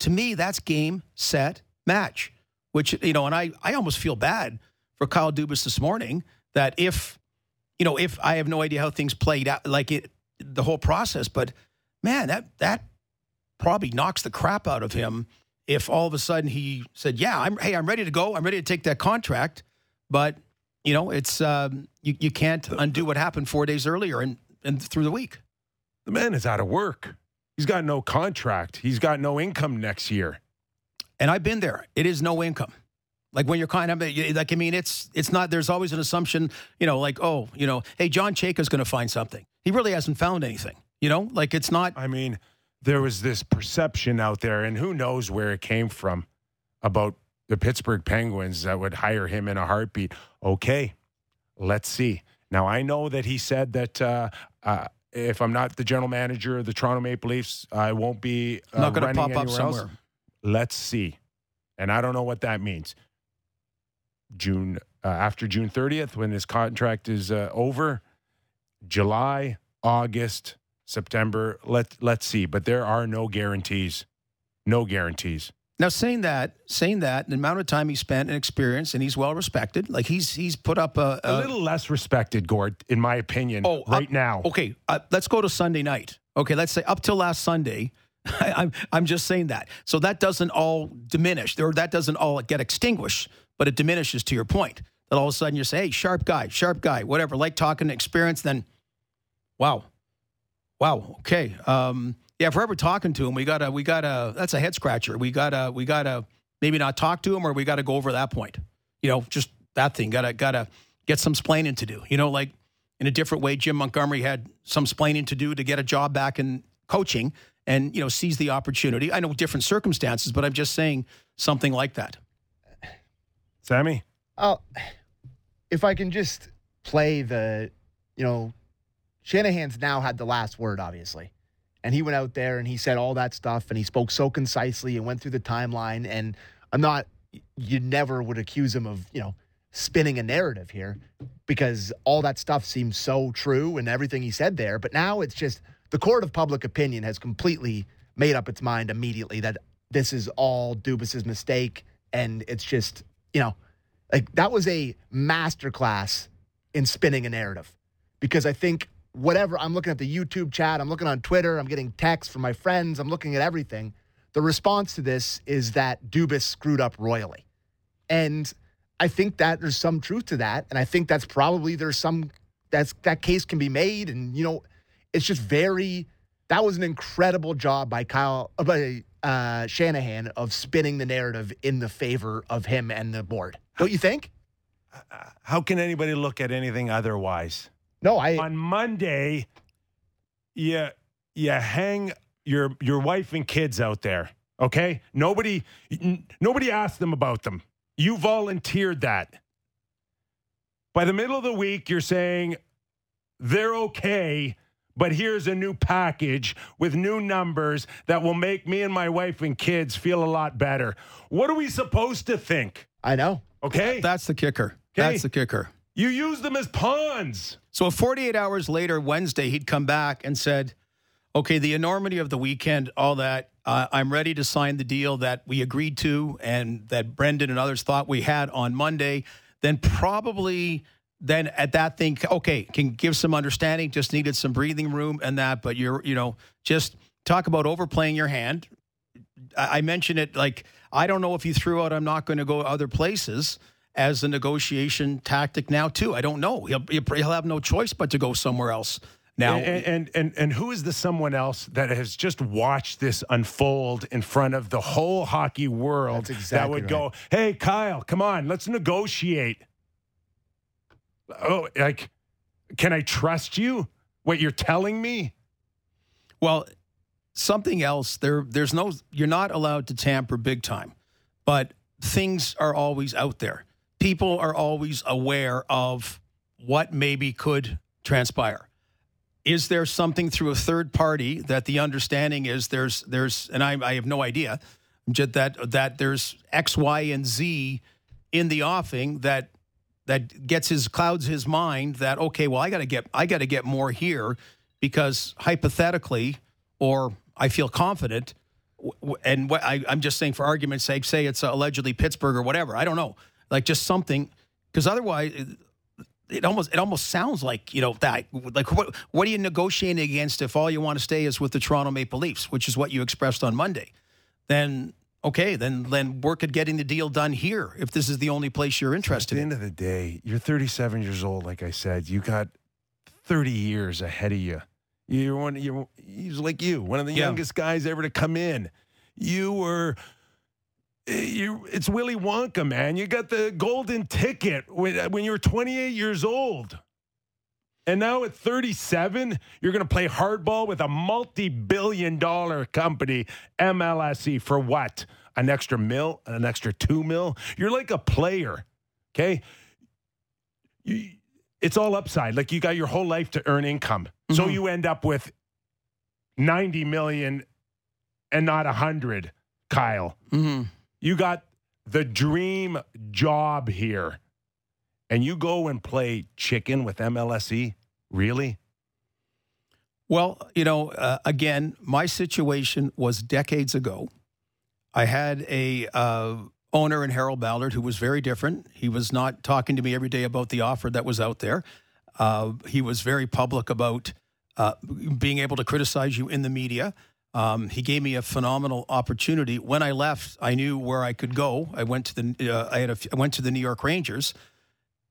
to me, that's game, set, match. Which you know, and I, I almost feel bad for Kyle Dubas this morning that if, you know, if I have no idea how things played out, like it, the whole process, but man, that that probably knocks the crap out of him if all of a sudden he said, "Yeah, I'm hey, I'm ready to go. I'm ready to take that contract." But you know, it's um, you you can't undo what happened four days earlier and and through the week. The man is out of work. He's got no contract. He's got no income next year. And I've been there. It is no income. Like when you're kind of like, I mean, it's it's not. There's always an assumption, you know, like oh, you know, hey, John Chayka's going to find something. He really hasn't found anything. You know, like it's not. I mean, there was this perception out there, and who knows where it came from about the Pittsburgh Penguins that would hire him in a heartbeat. Okay, let's see. Now, I know that he said that uh, uh, if I'm not the general manager of the Toronto Maple Leafs, I won't be uh, Not gonna pop up anywhere else. somewhere. Let's see. And I don't know what that means. June uh, after June 30th, when his contract is uh, over, July, August, September. Let let's see. But there are no guarantees. No guarantees. Now, saying that, saying that, the amount of time he spent and experience, and he's well respected. Like he's he's put up a, A little less respected, Gord, in my opinion, Oh, right uh, now. Okay, uh, let's go to Sunday night. Okay, let's say up till last Sunday. I'm I'm just saying that. So that doesn't all diminish, or that doesn't all get extinguished, but it diminishes to your point. That all of a sudden you say, "Hey, sharp guy, sharp guy, whatever." Like talking experience, then, wow, wow, okay, um, yeah. If we're ever talking to him, we gotta we gotta. That's a head scratcher. We gotta we gotta maybe not talk to him, or we gotta go over that point. You know, just that thing. Gotta gotta get some splaining to do. You know, like in a different way, Jim Montgomery had some splaining to do to get a job back in coaching and, you know, seize the opportunity. I know different circumstances, but I'm just saying something like that. Sammy? Oh, if I can just play the, you know, Shanahan's now had the last word, obviously. And he went out there and he said all that stuff and he spoke so concisely and went through the timeline. And I'm not, you never would accuse him of, you know, spinning a narrative here because all that stuff seems so true and everything he said there. But now it's just the court of public opinion has completely made up its mind immediately that this is all Dubas's mistake. And it's just, you know, like that was a masterclass in spinning a narrative because I think whatever I'm looking at the YouTube chat, I'm looking on Twitter, I'm getting texts from my friends, I'm looking at everything. The response to this is that Dubas screwed up royally. And I think that there's some truth to that. And I think that's probably there's some that's that case can be made. And you know, it's just very that was an incredible job by Kyle uh, by uh, Shanahan of spinning the narrative in the favor of him and the board. Don't you think? How can anybody look at anything otherwise? No, I on Monday, you you hang your your wife and kids out there. Okay, nobody n- nobody asked them about them. You volunteered that. By the middle of the week, you're saying they're okay, but here's a new package with new numbers that will make me and my wife and kids feel a lot better. What are we supposed to think? I know. Okay. That's the kicker. Okay. That's the kicker. You use them as pawns. So 48 hours later, Wednesday, he'd come back and said, okay, the enormity of the weekend, all that, uh, I'm ready to sign the deal that we agreed to and that Brendan and others thought we had on Monday. Then probably then at that thing, okay, can give some understanding, just needed some breathing room and that, but you're, you know, just talk about overplaying your hand. I, I mentioned it like, I don't know if you threw out, I'm not going to go other places as a negotiation tactic now too. I don't know. He'll, he'll have no choice but to go somewhere else. Now, and, and and and who is the someone else that has just watched this unfold in front of the whole hockey world exactly that would right. go, "Hey, Kyle, come on, let's negotiate." Oh, like, can I trust you? What you're telling me? Well, something else. There, there's no. You're not allowed to tamper big time, but things are always out there. People are always aware of what maybe could transpire. Is there something through a third party that the understanding is there's there's and I, I have no idea that that there's X, Y, and Z in the offing that that gets his clouds his mind that okay, well I got to get I got to get more here because hypothetically or I feel confident and what I, I'm just saying for argument's sake, say it's allegedly Pittsburgh or whatever. I don't know, like just something because otherwise. It, it almost it almost sounds like you know that like what what are you negotiating against if all you want to stay is with the Toronto Maple Leafs, which is what you expressed on Monday. Then okay, then then work at getting the deal done here if this is the only place you're interested. At the in. end of the day, you're 37 years old. Like I said, you got 30 years ahead of you. You're one. You're he's like you, one of the Yeah. youngest guys ever to come in. You were. You, it's Willy Wonka, man. You got the golden ticket when, when you were 28 years old. And now at 37, you're going to play hardball with a multi billion dollar company, MLSE, for what? An extra mil? An extra two mil? You're like a player, okay? You, it's all upside. Like you got your whole life to earn income. So Mhm. you end up with 90 million and not 100, Kyle. hmm You got the dream job here. And you go and play chicken with MLSE? Really? Well, you know, uh, again, my situation was decades ago. I had a uh, owner in Harold Ballard who was very different. He was not talking to me every day about the offer that was out there. Uh, he was very public about uh, being able to criticize you in the media. Um, he gave me a phenomenal opportunity. When I left, I knew where I could go. I went to the uh, I had a, I went to the New York Rangers,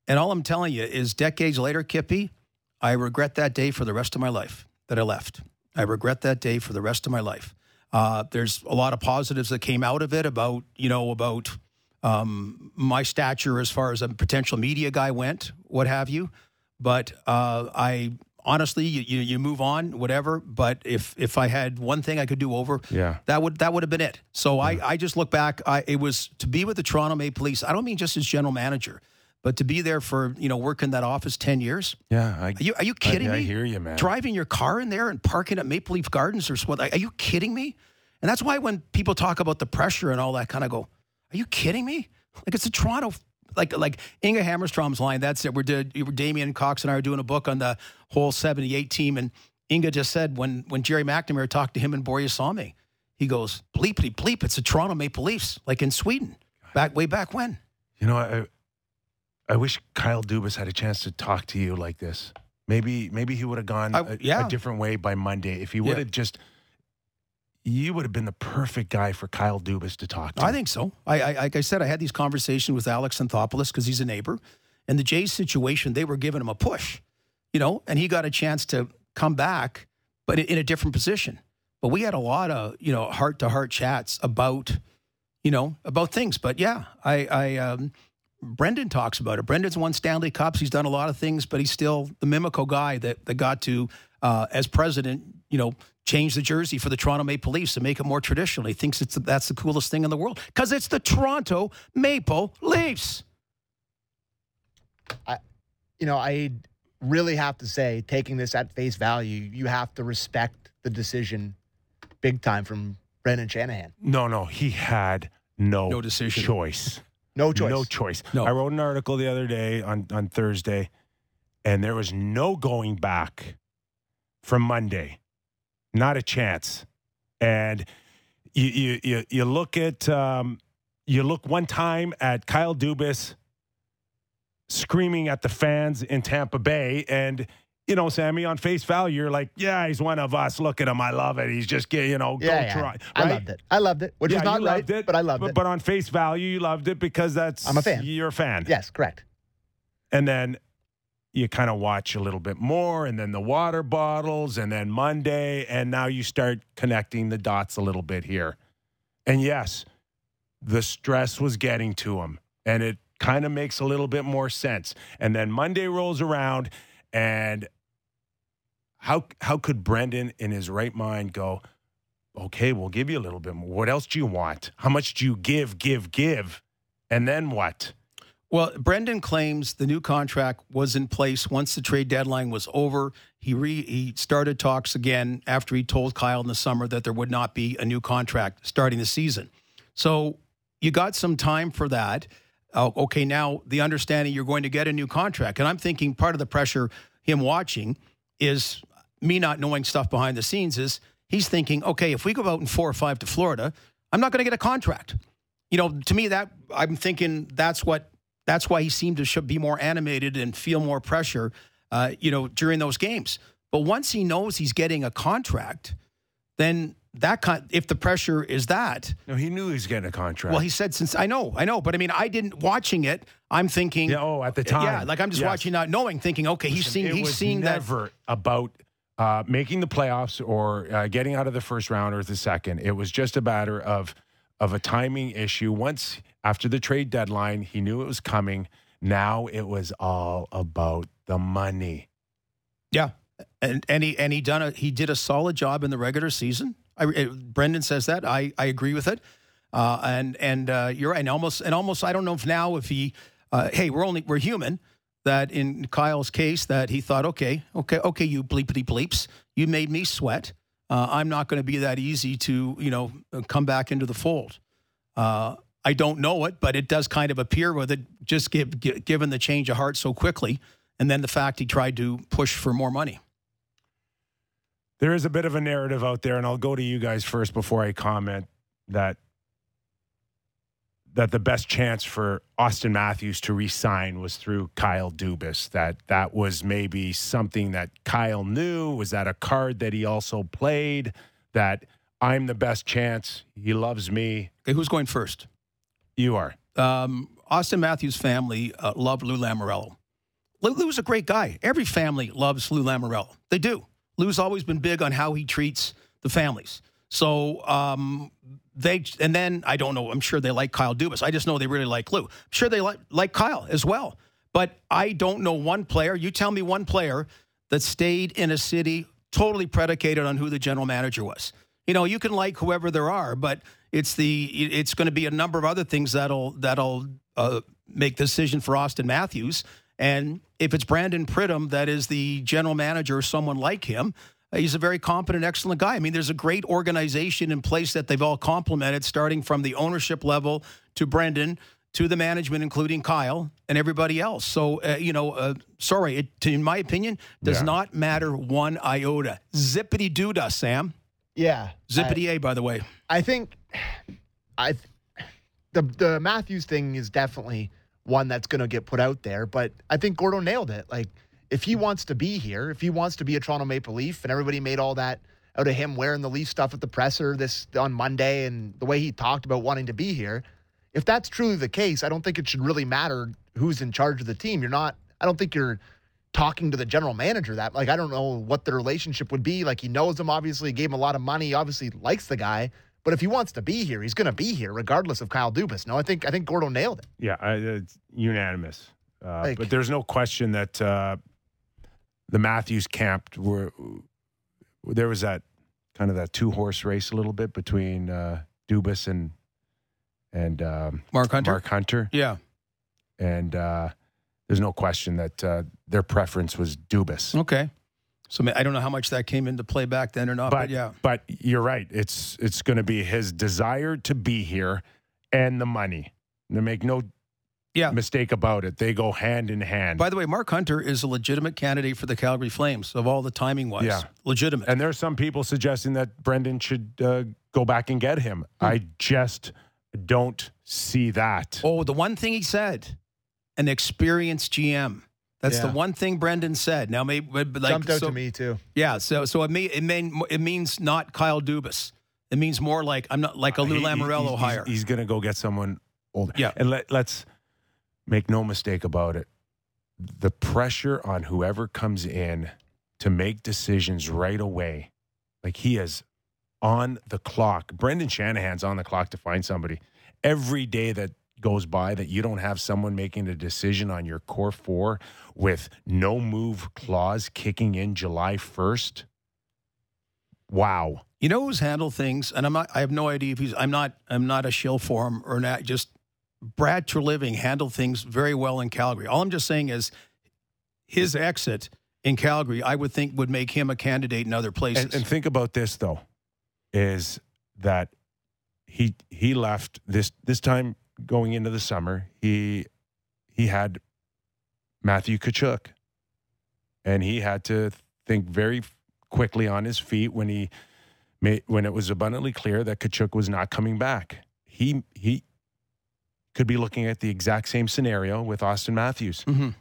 and all I'm telling you is, decades later, Kippy, I regret that day for the rest of my life that I left. I regret that day for the rest of my life. Uh, there's a lot of positives that came out of it about you know about um, my stature as far as a potential media guy went, what have you. But uh, I honestly, you, you, you move on, whatever. But if if I had one thing I could do over, Yeah. that would that would have been it. So I, I just look back. I, it was to be with the Toronto Maple Leafs. I don't mean just as general manager, but to be there for you know working that office ten years. Yeah, I, Are you are you kidding I, me? I hear you, man. Driving your car in there and parking at Maple Leaf Gardens or what? Are you kidding me? And that's why when people talk about the pressure and all that, kind of go, "Are you kidding me?" Like it's a Toronto. Like like Inge Hammarstrom's line. That's it. We're did Damien Cox and I are doing a book on the whole '78 team, and Inge just said when when Gerry McNamara talked to him and Borje Salming, he goes bleepity bleep. It's the Toronto Maple Leafs, like in Sweden, back way back when. You know, I I wish Kyle Dubas had a chance to talk to you like this. Maybe maybe he would have gone I- a, yeah. a different way by Monday if he would Yeah. have just. You would have been the perfect guy for Kyle Dubas to talk to. I think so. I, I like I said, I had these conversations with Alex Anthopoulos because he's a neighbor, and the Jays situation, they were giving him a push, you know, and he got a chance to come back, but in a different position. But we had a lot of you know heart to heart chats about, you know, about things. But yeah, I, I um, Brendan talks about it. Brendan's won Stanley Cups. He's done a lot of things, but he's still the Mimico guy that that got to, uh, as president, you know, change the jersey for the Toronto Maple Leafs and make it more traditional. He thinks it's that's the coolest thing in the world because it's the Toronto Maple Leafs. I, you know, I really have to say, taking this at face value, you have to respect the decision big time from Brendan Shanahan. No, no, he had no, No decision. choice. No choice. No choice. No. I wrote an article the other day on, on Thursday, and there was no going back from Monday. Not a chance. And you you you, you look at um, you look one time at Kyle Dubas screaming at the fans in Tampa Bay and you know, Sammy, on face value, you're like, yeah, he's one of us. Look at him. I love it. He's just, you know, go Yeah, yeah. try. I loved it. I loved it, which Yeah, was not right, loved it, but I loved but, it. But on face value, you loved it because that's I'm a fan. You're a fan. yes, correct. And then you kind of watch a little bit more, and then the water bottles, and then Monday, and now you start connecting the dots a little bit here. And yes, the stress was getting to him, and it kind of makes a little bit more sense. And then Monday rolls around, and how how could Brendan, in his right mind, go? Okay, we'll give you a little bit more. What else do you want? How much do you give, give, give? And then what? Well, Brendan claims the new contract was in place once the trade deadline was over. He re, he started talks again after he told Kyle in the summer that there would not be a new contract starting the season. So you got some time for that. Oh, okay, now the understanding you're going to get a new contract, and I'm thinking part of the pressure him watching is me not knowing stuff behind the scenes. Is he's thinking, okay, if we go out in four or five to Florida, I'm not going to get a contract you know, to me that I'm thinking that's what that's why he seemed to be more animated and feel more pressure, uh, you know, during those games. But once he knows he's getting a contract, then that con- if the pressure is that, No, he knew he was getting a contract. well, he said since I know, I know, but I mean, I didn't watching it. I'm thinking, Yeah, oh, at the time. yeah, like I'm just Yes. watching, not knowing, thinking, okay, he's seeing, he's seeing that. never about uh, making the playoffs or uh, getting out of the first round or the second. It was just a matter of of a timing issue. Once after the trade deadline, he knew it was coming. Now it was all about the money. Yeah, and and he and he done a he did a solid job in the regular season. I, uh, Brendan says that I I agree with it, uh, and and uh, you're right. And almost and almost I don't know if now if he uh, hey we're only we're human that in Kyle's case that he thought okay okay okay you bleepity bleeps you made me sweat. Uh, I'm not going to be that easy to you know come back into the fold. Uh, I don't know it, but it does kind of appear with it just give, gi- given the change of heart so quickly, and then the fact he tried to push for more money. There is a bit of a narrative out there, and I'll go to you guys first before I comment that that the best chance for Auston Matthews to resign was through Kyle Dubas. That that was maybe something that Kyle knew. Was that a card that he also played? That I'm the best chance. He loves me. Okay, who's going first? You are. Um, Auston Matthews' family uh, loved Lou Lamoriello. Lou, Lou's a great guy. Every family loves Lou Lamoriello. They do. Lou's always been big on how he treats the families. So um, they, and then I don't know. I'm sure they like Kyle Dubas. I just know they really like Lou. I'm sure they like like Kyle as well. But I don't know one player. You tell me one player that stayed in a city totally predicated on who the general manager was. You know, you can like whoever there are, but it's the it's going to be a number of other things that'll that'll uh, make the decision for Auston Matthews. And if it's Brandon Pridham that is the general manager or someone like him, uh, he's a very competent, excellent guy. I mean, there's a great organization in place that they've all complemented, starting from the ownership level to Brendan to the management, including Kyle and everybody else. So, uh, you know, uh, sorry, it, in my opinion, does Yeah. not matter one iota. Zippity doo dah, Sam. Yeah. Zippity A, by the way. I think I the the Matthews thing is definitely one that's going to get put out there, but I think Gordo nailed it. Like if he wants to be here, if he wants to be a Toronto Maple Leaf and everybody made all that out of him wearing the Leaf stuff at the presser this on Monday and the way he talked about wanting to be here, if that's truly the case, I don't think it should really matter who's in charge of the team. You're not I don't think you're talking to the general manager that like I don't know what the relationship would be. Like he knows him obviously, gave him a lot of money, obviously likes the guy. But if he wants to be here, he's going to be here regardless of Kyle Dubas. No, I think I think Gordo nailed it. Yeah, I, it's unanimous. Uh, Like- but there's no question that uh, the Matthews camp were there was that kind of that two horse race a little bit between uh, Dubas and and um, Mark Hunter? Mark Hunter. Yeah. and uh, there's no question that uh, their preference was Dubas. Okay. So I don't know how much that came into play back then or not, but, but yeah. but you're right. It's it's going to be his desire to be here and the money. To make no yeah. mistake about it, they go hand in hand. By the way, Mark Hunter is a legitimate candidate for the Calgary Flames of all the timing wise. Yeah. Legitimate. And there are some people suggesting that Brendan should uh, go back and get him. Hmm. I just don't see that. Oh, the one thing he said, an experienced GM. That's the one thing Brendan said. Now, maybe but but like, Jumped out so- to me too. Yeah, so so it may, it mean it means not Kyle Dubas. It means more like I'm not like a Lou He- he- Lamoriello he's- hire. He's, going to go get someone older. Yeah. And let, let's make no mistake about it. The pressure on whoever comes in to make decisions right away, like he is on the clock. Brendan Shanahan's on the clock to find somebody. Every day that goes by that you don't have someone making a decision on your core four with no move clause kicking in July 1st. Wow. You know who's handled things, and I'm not. I have no idea if he's. I'm not. I'm not a shill for him or not. Just Brad Treliving handled things very well in Calgary. All I'm just saying is his exit in Calgary, I would think, would make him a candidate in other places. And, and think about this though, is that he he left this this time going into the summer. He he had Matthew Tkachuk, and he had to think very quickly on his feet when he made when it was abundantly clear that Tkachuk was not coming back. He he could be looking at the exact same scenario with Auston Matthews Mhm.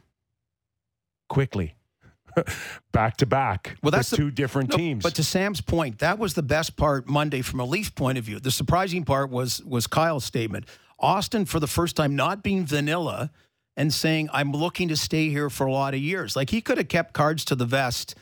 quickly. back to back Well, that's with the- two different No, teams. But to Sam's point, that was the best part Monday from a Leaf point of view. The surprising part was was Kyle's statement. Auston, for the first time, not being vanilla and saying, "I'm looking to stay here for a lot of years." Like he could have kept cards to the vest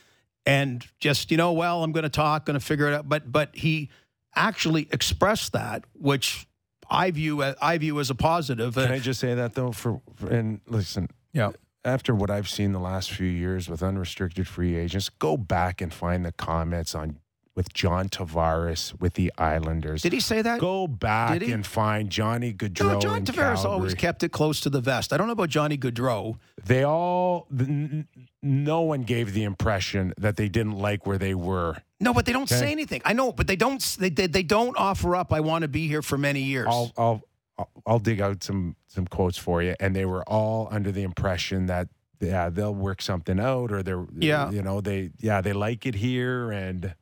and just, you know, well, I'm going to talk, going to figure it out. But but he actually expressed that, which I view as, I view as a positive. Can I just say that though? For, for and listen, yeah. After what I've seen the last few years with unrestricted free agents, go back and find the comments on with John Tavares with the Islanders. Did he say that? Go back and find Johnny Gaudreau. No, John Tavares always kept it close to the vest. I don't know about Johnny Gaudreau. They all, no one gave the impression that they didn't like where they were. No, but they don't Okay. say anything. I know, but they don't. They they, they don't offer up. I want to be here for many years. I'll, I'll, I'll- I'll dig out some some quotes for you, and they were all under the impression that yeah they'll work something out, or they're Yeah. you know they yeah they like it here, and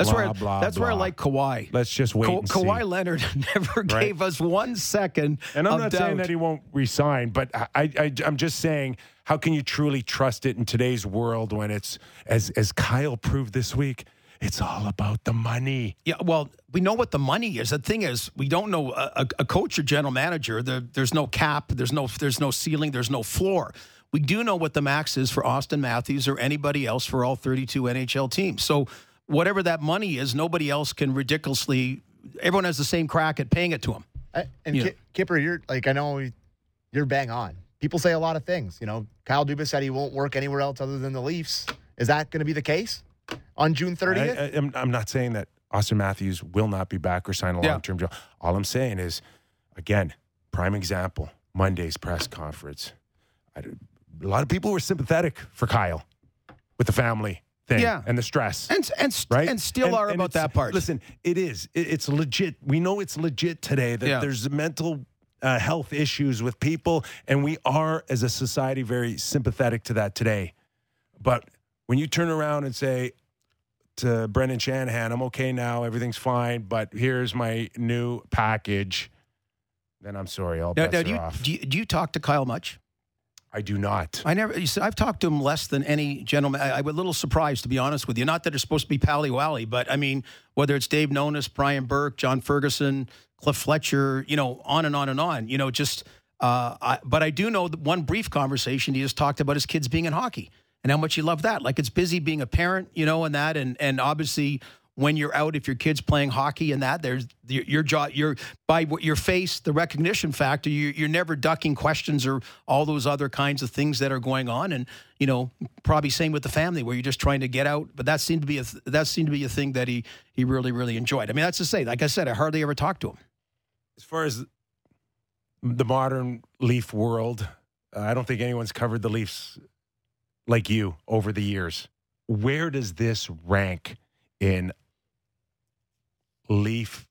That's blah, where blah, that's where I like Kawhi. Let's just wait Ka- and see. Kawhi Leonard never Right. gave us one second. And I'm of not doubt. saying that he won't resign, but I, I, I'm just saying, how can you truly trust it in today's world when it's, as, as Kyle proved this week, it's all about the money. Yeah, well, we know what the money is. The thing is, we don't know a, a, a coach or general manager. There, there's no cap. There's no there's no ceiling. There's no floor. We do know what the max is for Auston Matthews or anybody else for all 32 NHL teams. So whatever that money is, nobody else can ridiculously. Everyone has the same crack at paying it to him. I- uh, and Yeah. Ki- Kipper, you're like I know you're bang on. People say a lot of things. You know, Kyle Dubas said he won't work anywhere else other than the Leafs. Is that going to be the case on June 30th? I, am I'm not saying that Auston Matthews will not be back or sign a Yeah. long term deal. All I'm saying is, again, prime example Monday's press conference. I, a lot of people were sympathetic for Kyle with the family thing Yeah. and the stress. And and right? and still are about that part. Listen, it is. It- it's legit. We know it's legit today that Yeah. there's mental uh, health issues with people, and we are, as a society, very sympathetic to that today. But when you turn around and say to Brendan Shanahan, "I'm okay now, everything's fine, but here's my new package," then I'm sorry, all Now, now, do, you, off. do you do you talk to Kyle much? I do not. I never. See, I've talked to him less than any gentleman. I, I'm a little surprised, to be honest with you. Not that it's supposed to be pally wally, but I mean, whether it's Dave Nonis, Brian Burke, John Ferguson, Cliff Fletcher, you know, on and on and on. You know, just. Uh, I, but I do know that one brief conversation he just talked about his kids being in hockey and how much he loved that. Like it's busy being a parent, you know, and that, and and obviously when you're out, if your kid's playing hockey and that, there's your, your job, your by what your face, the recognition factor, you, you're never ducking questions or all those other kinds of things that are going on, and you know, probably same with the family where you're just trying to get out. But that seemed to be a that seemed to be a thing that he he really really enjoyed. I mean, that's to say, like I said, I hardly ever talked to him. as far as the modern Leaf world, I don't think anyone's covered the Leafs like you over the years. Where does this rank in Leaf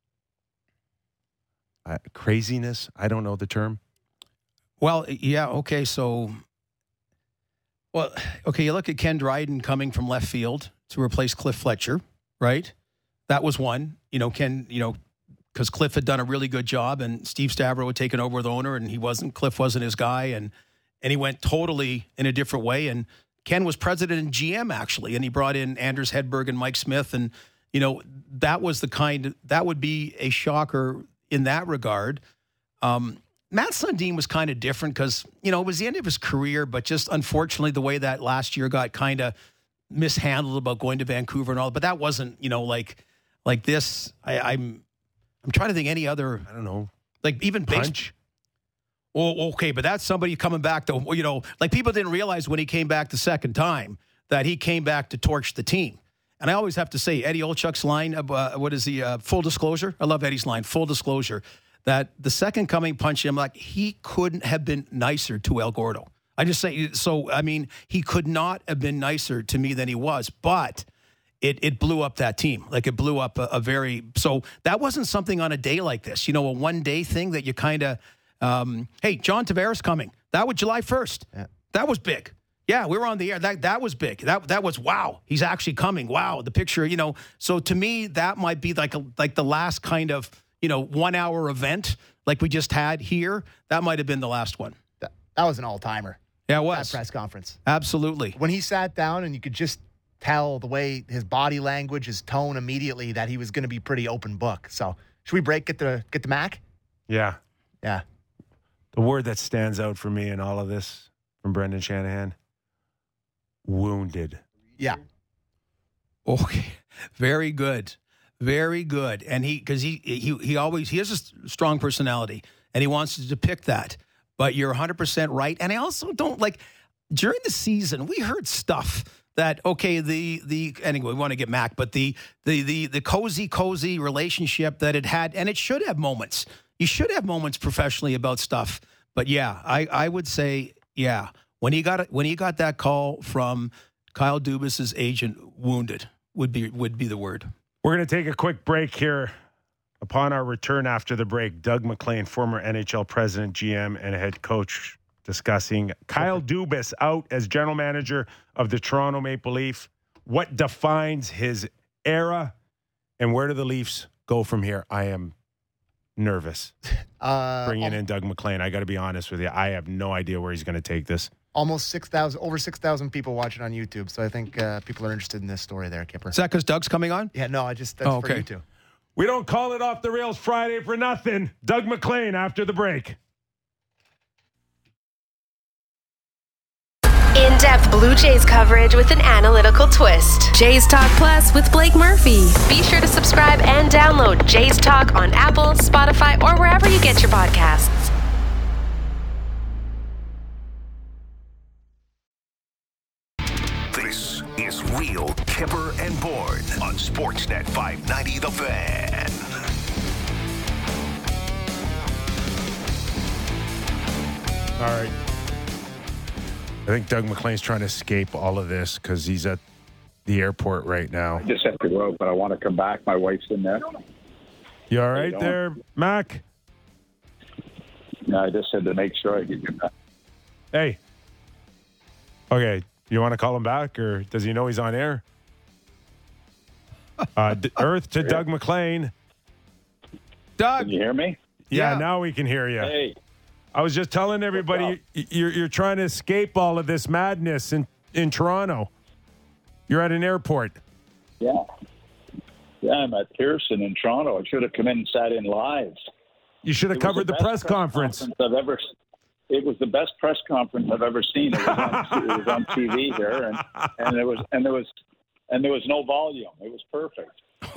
uh, craziness? I don't know the term. Well, yeah, okay, so well, okay, you look at Ken Dryden coming from left field to replace Cliff Fletcher, right? That was one. You know, Ken, you know, because Cliff had done a really good job and Steve Stavro had taken over the owner and he wasn't Cliff wasn't his guy and and he went totally in a different way and Ken was president and GM actually and he brought in Anders Hedberg and Mike Smith and you know that was the kind that would be a shocker in that regard. Um, Mats Sundin was kind of different because you know it was the end of his career, but just unfortunately the way that last year got kind of mishandled about going to Vancouver and all. But that wasn't you know like like this. I, I'm I'm trying to think any other. I don't know. Like even base- Punch. Well, okay, but that's somebody coming back to you know, like people didn't realize when he came back the second time that he came back to torch the team. And I always have to say Eddie Olczyk's line, of, uh, what is the Uh, full disclosure. I love Eddie's line. Full disclosure that the second coming punched him like he couldn't have been nicer to El Gordo. I just say so. I mean, he could not have been nicer to me than he was, but. It, it blew up that team. Like it blew up a, a very so that wasn't something on a day like this. You know, a one day thing that you kind of um, hey, John Tavares coming. That was July 1st. That was big. Yeah, we were on the air. That that was big. That that was wow. He's actually coming. Wow, the picture, you know. So to me, that might be like a, like the last kind of, you know, 1-hour event like we just had here. That might have been the last one. That, that was an all timer. Yeah, it was. That press conference. Absolutely. When he sat down and you could just tell the way his body language, his tone immediately that he was going to be pretty open book. So should we break, get the, get the Mac? Yeah. Yeah. The word that stands out for me in all of this from Brendan Shanahan wounded. Yeah. Okay, very good, very good. And he because he he he always he has a strong personality and he wants to depict that. But you're 100 percent right. And I also don't like during the season we heard stuff that okay the the anyway we want to get Mac, but the the the the cozy cozy relationship that it had and it should have moments. You should have moments professionally about stuff. But yeah, I I would say yeah when he got when he got that call from Kyle Dubas's agent wounded would be would be the word. We're going to take a quick break here. Upon our return after the break, Doug MacLean, former NHL president, GM, and head coach, discussing Kyle Dubas out as general manager of the Toronto Maple Leaf. What defines his era And where do the Leafs go from here? I am nervous. Uh, Bringing in Doug MacLean. I got to be honest with you. I have no idea where he's going to take this. almost 6,000, over 6,000 people watching on YouTube. So I think uh, people are interested in this story there, Kipper. Is that because Doug's coming on? Yeah, no, I just, that's Oh, for okay. you too. We don't call it off the rails Friday for nothing. Doug MacLean after the break. In depth Blue Jays coverage with an analytical twist. Jays Talk Plus with Blake Murphy. Be sure to subscribe and download Jays Talk on Apple, Spotify, or wherever you get your podcasts. This is Real Kyper and Bourne on Sportsnet 590 The Fan. All right. I think Doug MacLean's trying to escape all of this because he's at the airport right now. I just have to go but I want to come back. My wife's in there. You all How you right there, Mac? No, I just had to make sure I get you back. Hey. Okay. You want to call him back or does he know he's on air? Uh, D- Earth to Doug MacLean. Doug. Can you hear me? Yeah, now we can hear you. Hey. I was just telling everybody you're, you're trying to escape all of this madness in, in Toronto. You're at an airport. Yeah. Yeah, I'm at Pearson in Toronto. I should have come in and sat in live. You should have It covered the best press conference. I've ever. It was the best press conference I've ever seen. It was on, it was on TV here, and and there was and there was and there was no volume. It was perfect.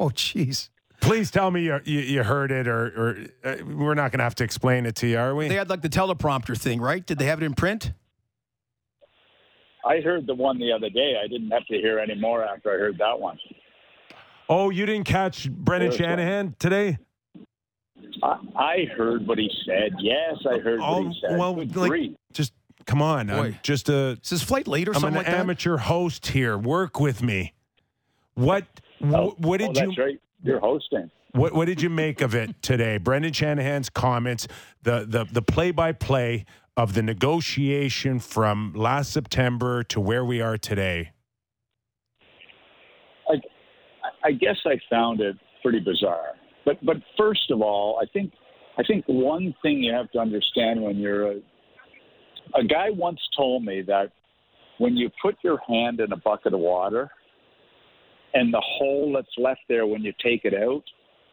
Oh, jeez. Please tell me you, you, you heard it, or, or uh, we're not going to have to explain it to you, are we? They had like the teleprompter thing, right? Did they have it in print? I heard the one the other day. I didn't have to hear any more after I heard that one. Oh, you didn't catch Brendan There's one. Shanahan today? I, I heard what he said. Yes, I heard what he said. Oh, well, Good like, grief. just come on. I'm just a. Is his flight late or I'm something an like that? amateur host here. Work with me. What? wh- Oh, what oh, did you? that's right. You're hosting. What, what did you make of it today? Brendan Shanahan's comments, the the the play by play of the negotiation from last September to where we are today. I, I guess I found it pretty bizarre. But but first of all, I think I think one thing you have to understand when you're a a guy once told me that when you put your hand in a bucket of water and the hole that's left there when you take it out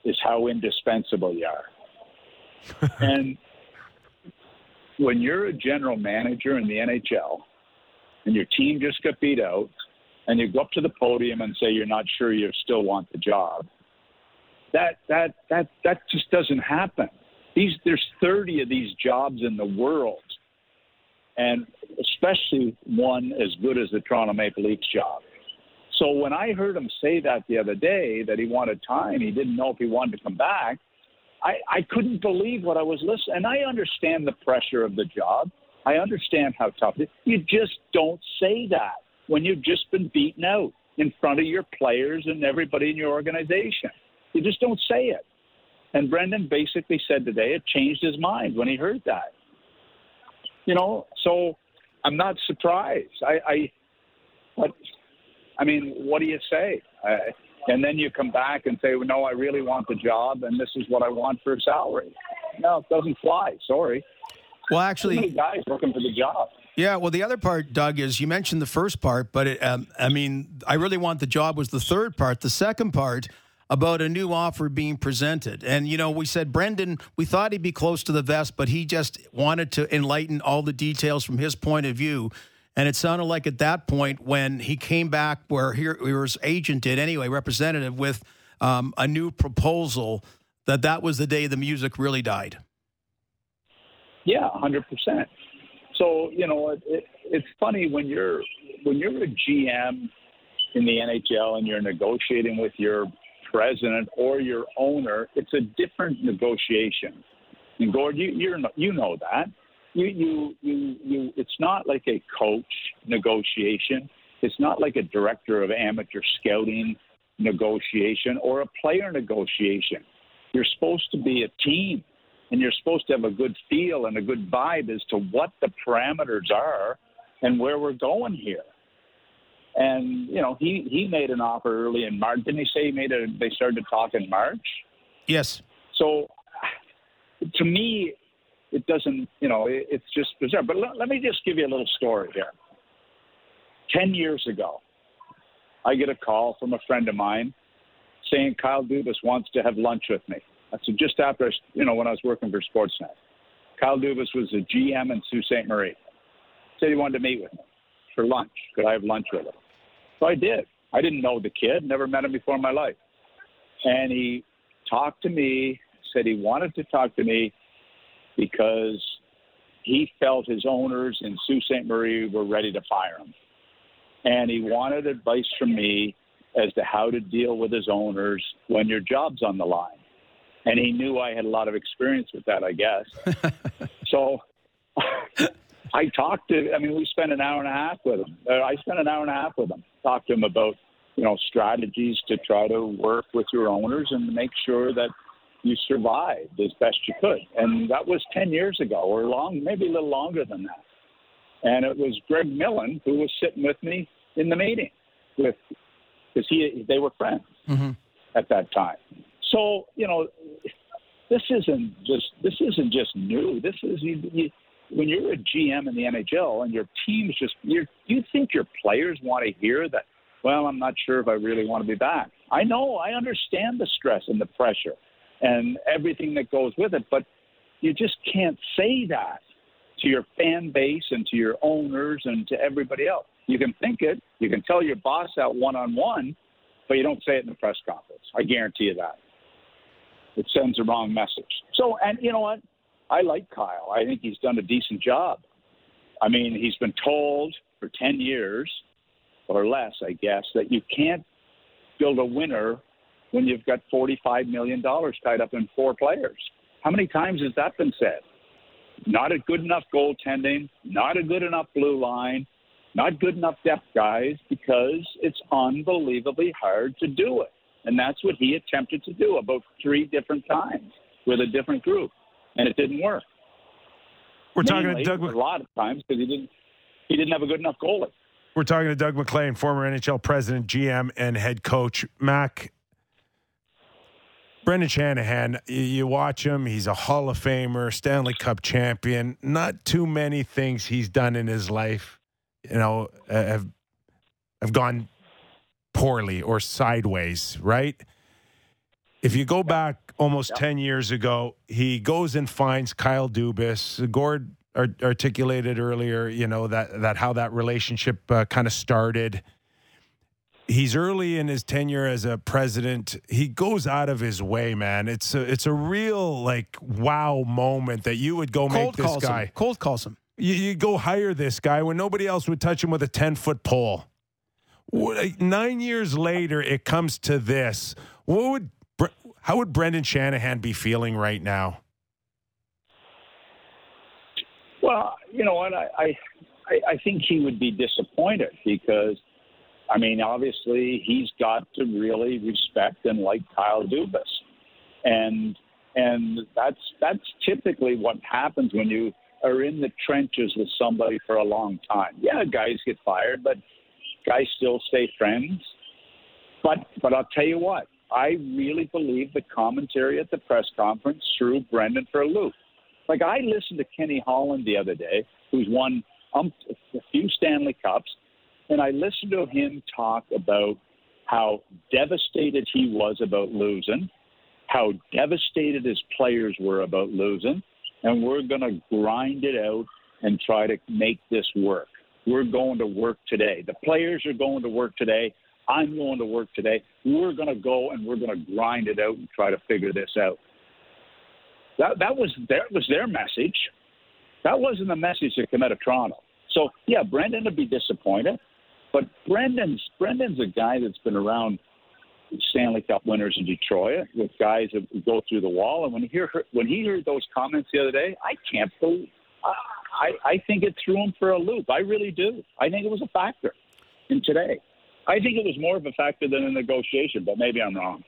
is how indispensable you are. and when you're a general manager in the NHL and your team just got beat out and you go up to the podium and say you're not sure you still want the job, that that that that just doesn't happen. These there's 30 of these jobs in the world, and especially one as good as the Toronto Maple Leafs job. So when I heard him say that the other day that he wanted time, he didn't know if he wanted to come back. I, I couldn't believe what I was listening. And I understand the pressure of the job. I understand how tough it is. You just don't say that when you've just been beaten out in front of your players and everybody in your organization. You just don't say it. And Brendan basically said today it changed his mind when he heard that. You know, so I'm not surprised. I, I but I mean, what do you say? Uh, and then you come back and say, well, no, I really want the job, and this is what I want for a salary. No, it doesn't fly. Sorry. Well, actually, guys looking for the job. Yeah, well, the other part, Doug, is you mentioned the first part, but it, um, I mean, I really want the job was the third part. The second part about a new offer being presented. And, you know, we said Brendan, we thought he'd be close to the vest, but he just wanted to enlighten all the details from his point of view. And it sounded like at that point when he came back, where his agent did anyway, representative, with um, a new proposal, that that was the day the music really died. Yeah, hundred percent. So you know, it, it, it's funny when you're when you're a GM in the NHL and you're negotiating with your president or your owner. It's a different negotiation. And Gord, you you know that. You you you you. It's not like a coach negotiation. It's not like a director of amateur scouting negotiation or a player negotiation. You're supposed to be a team and you're supposed to have a good feel and a good vibe as to what the parameters are and where we're going here. And you know, he he made an offer early in March. Didn't he say he made a? They started to talk in March. Yes. So, to me, it doesn't. You know, it, it's just bizarre. But let, let me just give you a little story here. Ten years ago, I get a call from a friend of mine saying Kyle Dubas wants to have lunch with me. That's just after, I, you know, when I was working for Sportsnet. Kyle Dubas was the GM in Sault Ste. Marie. Said he wanted to meet with me for lunch. Could I have lunch with him? So I did. I didn't know the kid, never met him before in my life. And he talked to me, said he wanted to talk to me because he felt his owners in Sault Ste. Marie were ready to fire him. And he wanted advice from me as to how to deal with his owners when your job's on the line. And he knew I had a lot of experience with that, I guess. so I talked to, I mean, we spent an hour and a half with him. Uh, I spent an hour and a half with him, talked to him about, you know, strategies to try to work with your owners and make sure that you survived as best you could. And that was 10 years ago or long, maybe a little longer than that. And it was Greg Millen who was sitting with me in the meeting with, because he, they were friends Mm-hmm. at that time. So, you know, this isn't just, this isn't just new. This is, you, you, when you're a GM in the NHL and your team's just, you're, you think your players want to hear that, well, I'm not sure if I really want to be back. I know, I understand the stress and the pressure and everything that goes with it, but you just can't say that to your fan base and to your owners and to everybody else. You can think it, you can tell your boss out one on one, but you don't say it in the press conference. I guarantee you that. It sends the wrong message. So, and you know what? I like Kyle. I think he's done a decent job. I mean, he's been told for 10 years or less, I guess, that you can't build a winner when you've got $45 million tied up in four players. How many times has that been said? Not a good enough goaltending, not a good enough blue line, not good enough depth guys because it's unbelievably hard to do it. And that's what he attempted to do about three different times with a different group, and it didn't work. We're talking to Mainly, Doug. a lot of times because he didn't he didn't have a good enough goalie. We're talking to Doug MacLean, former NHL president, GM, and head coach. Mac, Brendan Shanahan, you, watch him, he's a Hall of Famer, Stanley Cup champion. Not too many things he's done in his life, you know, have, have gone poorly or sideways, right? If you go back almost 10 years ago, he goes and finds Kyle Dubas. Gord articulated earlier, you know, that, that how that relationship uh, kind of started. He's early in his tenure as a president. He goes out of his way, man. It's a, it's a real like wow moment that you would go make Cold this calls guy. him. Cold calls him. You, you go hire this guy when nobody else would touch him with a 10 foot pole. Nine years later, it comes to this. What would how would Brendan Shanahan be feeling right now? Well, you know what? I, I I I think he would be disappointed because, I mean, obviously he's got to really respect and like Kyle Dubas, and and that's that's typically what happens when you are in the trenches with somebody for a long time. Yeah, guys get fired, but guys still stay friends. But but I'll tell you what, I really believe the commentary at the press conference threw Brendan for a loop. Like I listened to Kenny Holland the other day, who's won um, a few Stanley Cups, and I listened to him talk about how devastated he was about losing, how devastated his players were about losing, and we're going to grind it out and try to make this work. We're going to work today. The players are going to work today. I'm going to work today. We're going to go and we're going to grind it out and try to figure this out. That that was their was their message. That wasn't the message that came out of Toronto. So yeah, Brendan would be disappointed, but Brendan's Brendan's a guy that's been around Stanley Cup winners in Detroit with guys that go through the wall. And when he hear when he heard those comments the other day, I can't believe. I I think it threw him for a loop. I really do. I think it was a factor in today. I think it was more of a factor than a negotiation, but maybe I'm wrong.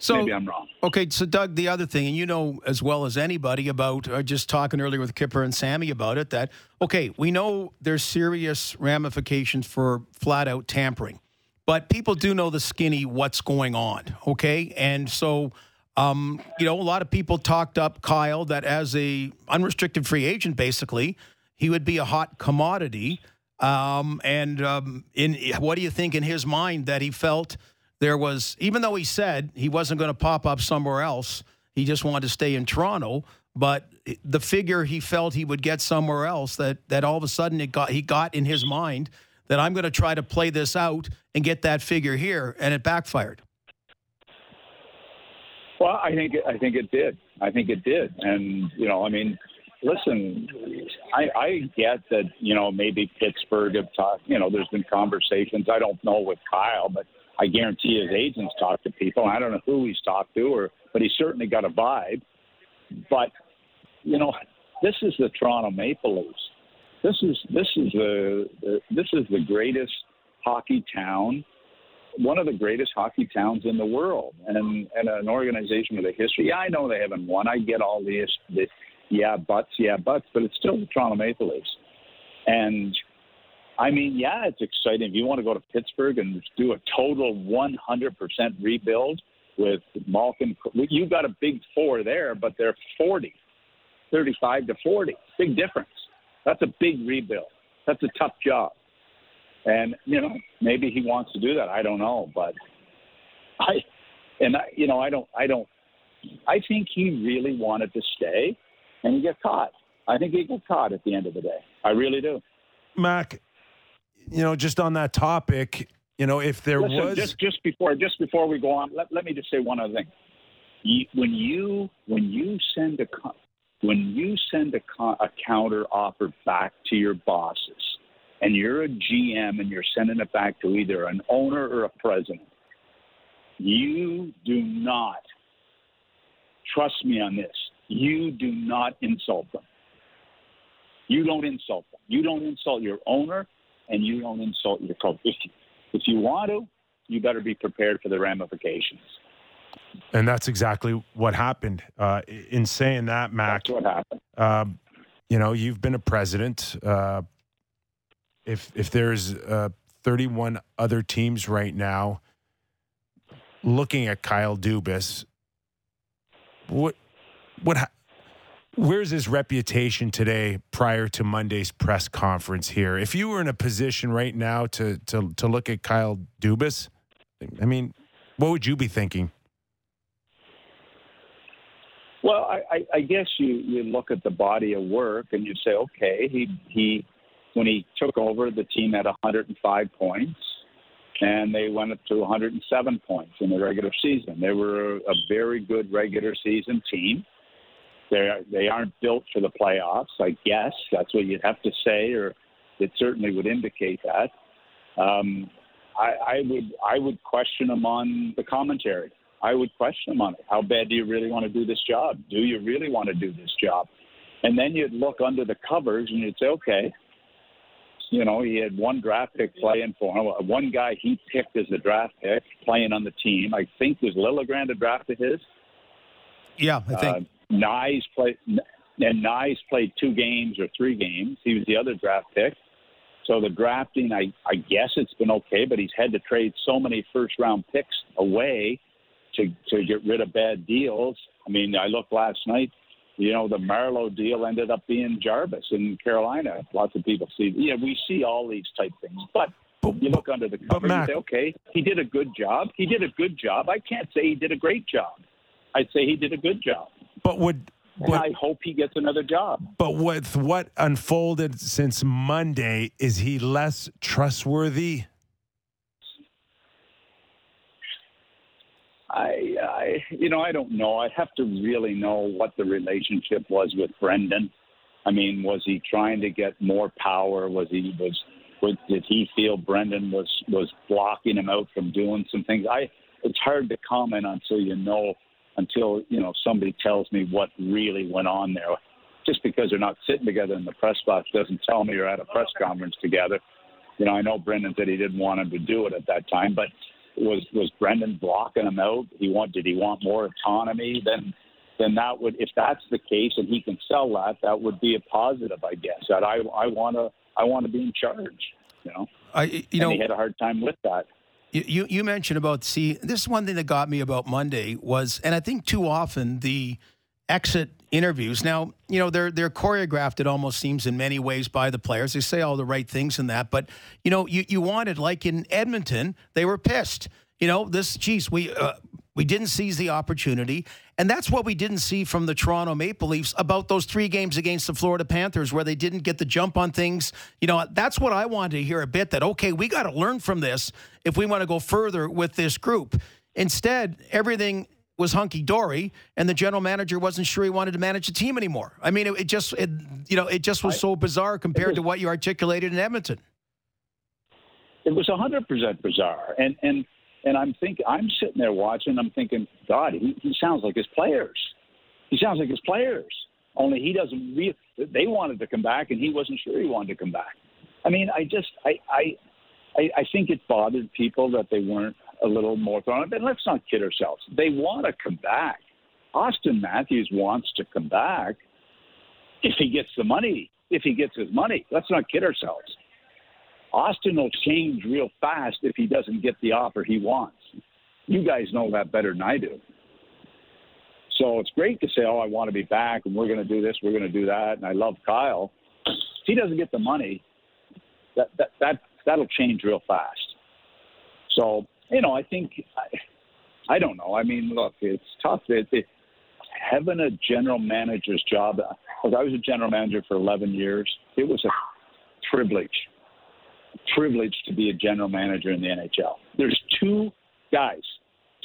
So- Maybe I'm wrong. Okay, so Doug, the other thing, and you know as well as anybody about uh, just talking earlier with Kyper and Sammy about it, that okay, we know there's serious ramifications for flat out tampering, but people do know the skinny what's going on. Okay, and so. Um, you know, a lot of people talked up Kyle that as a unrestricted free agent, basically, he would be a hot commodity. Um, and um, in what do you think in his mind that he felt there was, even though he said he wasn't going to pop up somewhere else, he just wanted to stay in Toronto. But the figure he felt he would get somewhere else, that that all of a sudden it got he got in his mind that I'm going to try to play this out and get that figure here, and it backfired. Well, I think I think it did. I think it did, and you know, I mean, listen, I, I get that you know maybe Pittsburgh have talked. You know, there's been conversations. I don't know with Kyle, but I guarantee his agents talk to people. I don't know who he's talked to, or but he's certainly got a vibe. But you know, this is the Toronto Maple Leafs. This is this is the, the this is the greatest hockey town one of the greatest hockey towns in the world and and an organization with a history. Yeah, I know they haven't won. I get all these the yeah buts, yeah buts, but it's still the Toronto Maple Leafs. And I mean, yeah, it's exciting. If you want to go to Pittsburgh and do a total 100% rebuild with Malkin, you got a big four there, but they're 40, 35 to 40. Big difference. That's a big rebuild. That's a tough job. And you know, maybe he wants to do that. I don't know, but I, and I, you know, I don't, I don't, I think he really wanted to stay, and he got caught. I think he got caught at the end of the day. I really do. Mac, you know, just on that topic, you know, if there Listen, was just just before just before we go on, let, let me just say one other thing. You, when you when you send a when you send a, a counter offer back to your bosses, and you're a GM and you're sending it back to either an owner or a president, you do not trust me on this. You do not insult them. You don't insult them. You don't insult your owner, and you don't insult your coach. If, you want to, you better be prepared for the ramifications. And that's exactly what happened. Uh, in saying that, Mac, That's what happened. um, you know, you've been a president. Uh, if if there's uh, 31 other teams right now looking at Kyle Dubas, what what ha- where's his reputation today prior to Monday's press conference here? If you were in a position right now to to to look at Kyle Dubas, I mean, what would you be thinking? Well, I, I, guess you, you look at the body of work and you say, okay, he he when he took over, the team had 105 points, and they went up to 107 points in the regular season. They were a very good regular season team. They they aren't built for the playoffs, I guess. That's what you'd have to say, or it certainly would indicate that. Um, I, I would I would question them on the commentary. I would question them on it. How bad do you really want to do this job? Do you really want to do this job? And then you'd look under the covers and you'd say, okay, you know, he had one draft pick playing for him. One guy he picked as a draft pick playing on the team. I think was Liljegren a draft of his. Yeah, I think. Uh, Knies played, and Knies played two games or three games. He was the other draft pick. So the drafting, I, I guess it's been okay, but he's had to trade so many first round picks away to to get rid of bad deals. I mean, I looked last night. You know, the Marleau deal ended up being Jarvis in Carolina. Lots of people see. Yeah, we see all these type things, but. you look under the cover and say, okay, he did a good job. He did a good job. I can't say he did a great job. I'd say he did a good job. But would And I hope he gets another job. But with what unfolded since Monday, is he less trustworthy? I, I, you know, I don't know. I'd have to really know what the relationship was with Brendan. I mean, was he trying to get more power? Was he was, was did he feel Brendan was was blocking him out from doing some things? I, it's hard to comment until you know, until you know somebody tells me what really went on there. Just because they're not sitting together in the press box doesn't tell me you're at a press conference together. You know, I know Brendan said he didn't want him to do it at that time, but was was Brendan blocking him out? He want did he want more autonomy? Then then that would if that's the case and he can sell that, that would be a positive, I guess. That I I want to I want to be in charge. You know, I you and know he had a hard time with that. You, you mentioned about see this is one thing that got me about Monday was and I think too often the exit interviews. Now you know they're they're choreographed it almost seems in many ways by the players. They say all the right things in that but you know you you wanted like in Edmonton they were pissed. You know this geez we uh, we didn't seize the opportunity and that's what we didn't see from the Toronto Maple Leafs about those three games against the Florida Panthers where they didn't get the jump on things you know that's what I wanted to hear a bit that okay we got to learn from this if we want to go further with this group instead everything was hunky dory, and the general manager wasn't sure he wanted to manage the team anymore. I mean, it, it just, it, you know, it just was so bizarre compared to what you articulated in Edmonton. It was hundred percent bizarre, and and and I'm thinking, I'm sitting there watching. I'm thinking, God, he, he sounds like his players. He sounds like his players. Only he doesn't. Re- they wanted to come back, and he wasn't sure he wanted to come back. I mean, I just, I, I, I, I think it bothered people that they weren't a little more thrown. But let's not kid ourselves. They want to come back. Auston Matthews wants to come back if he gets the money. If he gets his money, let's not kid ourselves. Auston will change real fast if he doesn't get the offer he wants. You guys know that better than I do. So it's great to say, "Oh, I want to be back, and we're going to do this, we're going to do that," and I love Kyle. If he doesn't get the money, that that that that'll change real fast. So you know, I think I, I don't know. I mean, look, it's tough. It, it, having a general manager's job. I was a general manager for 11 years. It was a privilege, privilege to be a general manager in the NHL. There's two guys,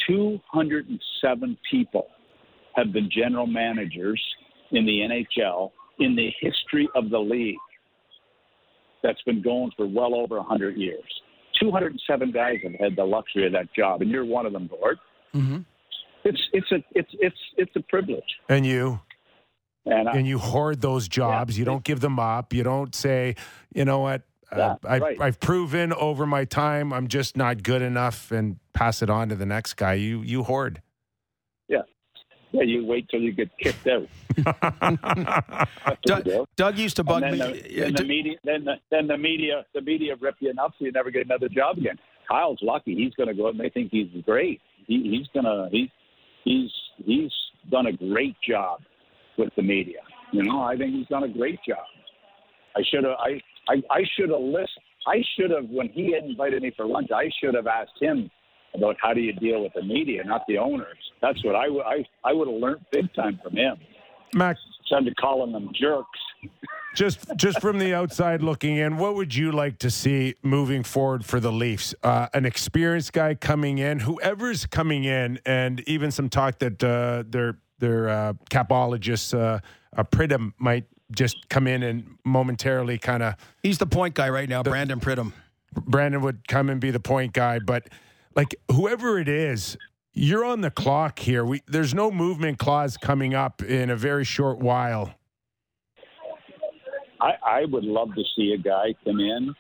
207 people have been general managers in the NHL in the history of the league. That's been going for well over 100 years. 207 guys have had the luxury of that job, and you're one of them, Gord. Mm-hmm. It's it's a it's it's it's a privilege. And you. And, I, and you hoard those jobs. you don't give them up. You don't say, you know what, Uh, yeah, I've, right. I've proven over my time I'm just not good enough, and pass it on to the next guy. You you hoard. yeah, yeah. You wait till you get kicked out. Doug, Doug used to bug and me. then the, then the media, then the, then the media, the media rip you enough so you never get another job again. Kyle's lucky; he's going to go out and they think he's great. He, he's gonna he, he's he's done a great job with the media. You know, I think he's done a great job. I should have I I, I should have listened. I should have when he had invited me for lunch. I should have asked him about how do you deal with the media, not the owners. That's what I would I I would have learned big time from him. Mac, instead of calling them jerks. just just from the outside looking in, what would you like to see moving forward for the Leafs? Uh, an experienced guy coming in, whoever's coming in, and even some talk that uh, their their uh, capologist uh, uh, Pridham might just come in and momentarily kind of. He's the point guy right now, Brandon Pridham. Brandon would come and be the point guy, but like whoever it is, you're on the clock here. We there's no movement clause coming up in a very short while. I, I would love to see a guy come in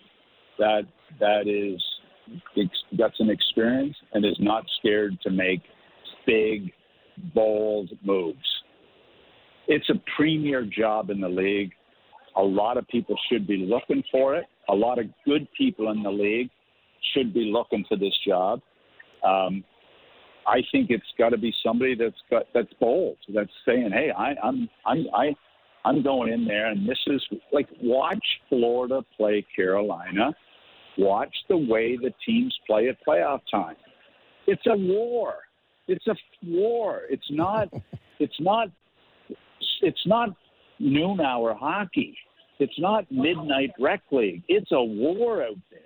that that is ex- got some experience and is not scared to make big, bold moves. It's a premier job in the league. A lot of people should be looking for it. A lot of good people in the league should be looking for this job. Um, I think it's got to be somebody that's got that's bold, that's saying, "Hey, I, I'm I'm I I'm going in there, and this is like watch Florida play Carolina. Watch the way the teams play at playoff time. It's a war. It's a war. It's not. It's not. It's not noon hour hockey. It's not midnight rec league. It's a war out there,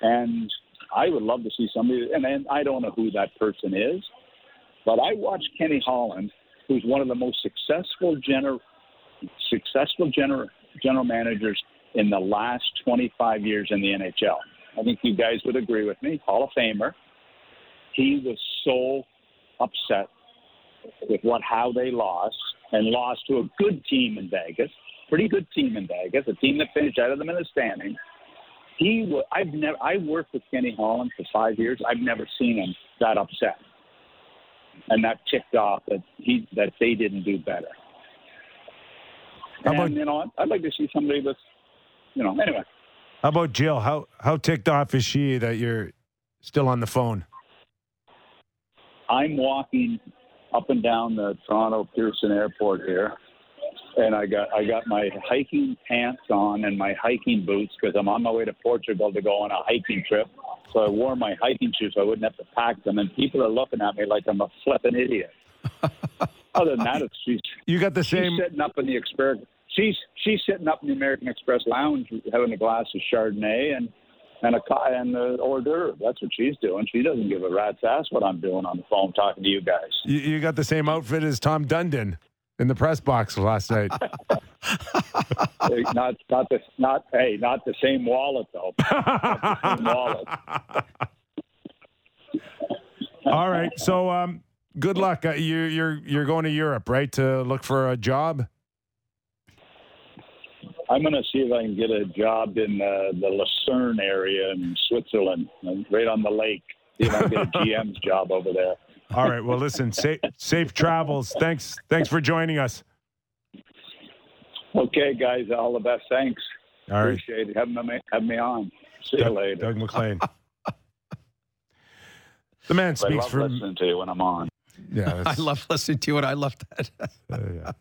and I would love to see somebody. And, and I don't know who that person is, but I watched Kenny Holland, who's one of the most successful general successful general general managers in the last 25 years in the NHL. I think you guys would agree with me. Hall of Famer. He was so upset with what how they lost and lost to a good team in Vegas, pretty good team in Vegas, a team that finished out of them in the standing. he, wa- I've never, I worked with Kenny Holland for five years. I've never seen him that upset and that ticked off that he that they didn't do better. How and you know, I'd like to see somebody with, you know, anyway. How about Jill? How how ticked off is she that you're still on the phone? I'm walking up and down the Toronto Pearson Airport here, and I got I got my hiking pants on and my hiking boots because I'm on my way to Portugal to go on a hiking trip. So I wore my hiking shoes so I wouldn't have to pack them, and people are looking at me like I'm a flippin' idiot. Other than that, it's she's you got the she's same. sitting up in the Express. She's she's sitting up in the American Express lounge having a glass of Chardonnay and and a and the hors d'oeuvre. That's what she's doing. She doesn't give a rat's ass what I'm doing on the phone talking to you guys. You, you got the same outfit as Tom Dundon in the press box last night. Not not the not hey not the same wallet though. Same wallet. All right. So, um, good luck. Uh, you, you're you're going to Europe, right, to look for a job. I'm going to see if I can get a job in uh, the Lucerne area in Switzerland, right on the lake. See if I can get a GM's job over there. All right. Well, listen. Safe safe travels. Thanks. Thanks for joining us. Okay, guys, all the best. Thanks. All right. Appreciate it. Have me, have me on. See you later. Doug MacLean. the man speaks I speaks love from. listening to you when I'm on. Yeah, I love listening to it. I love that. Uh,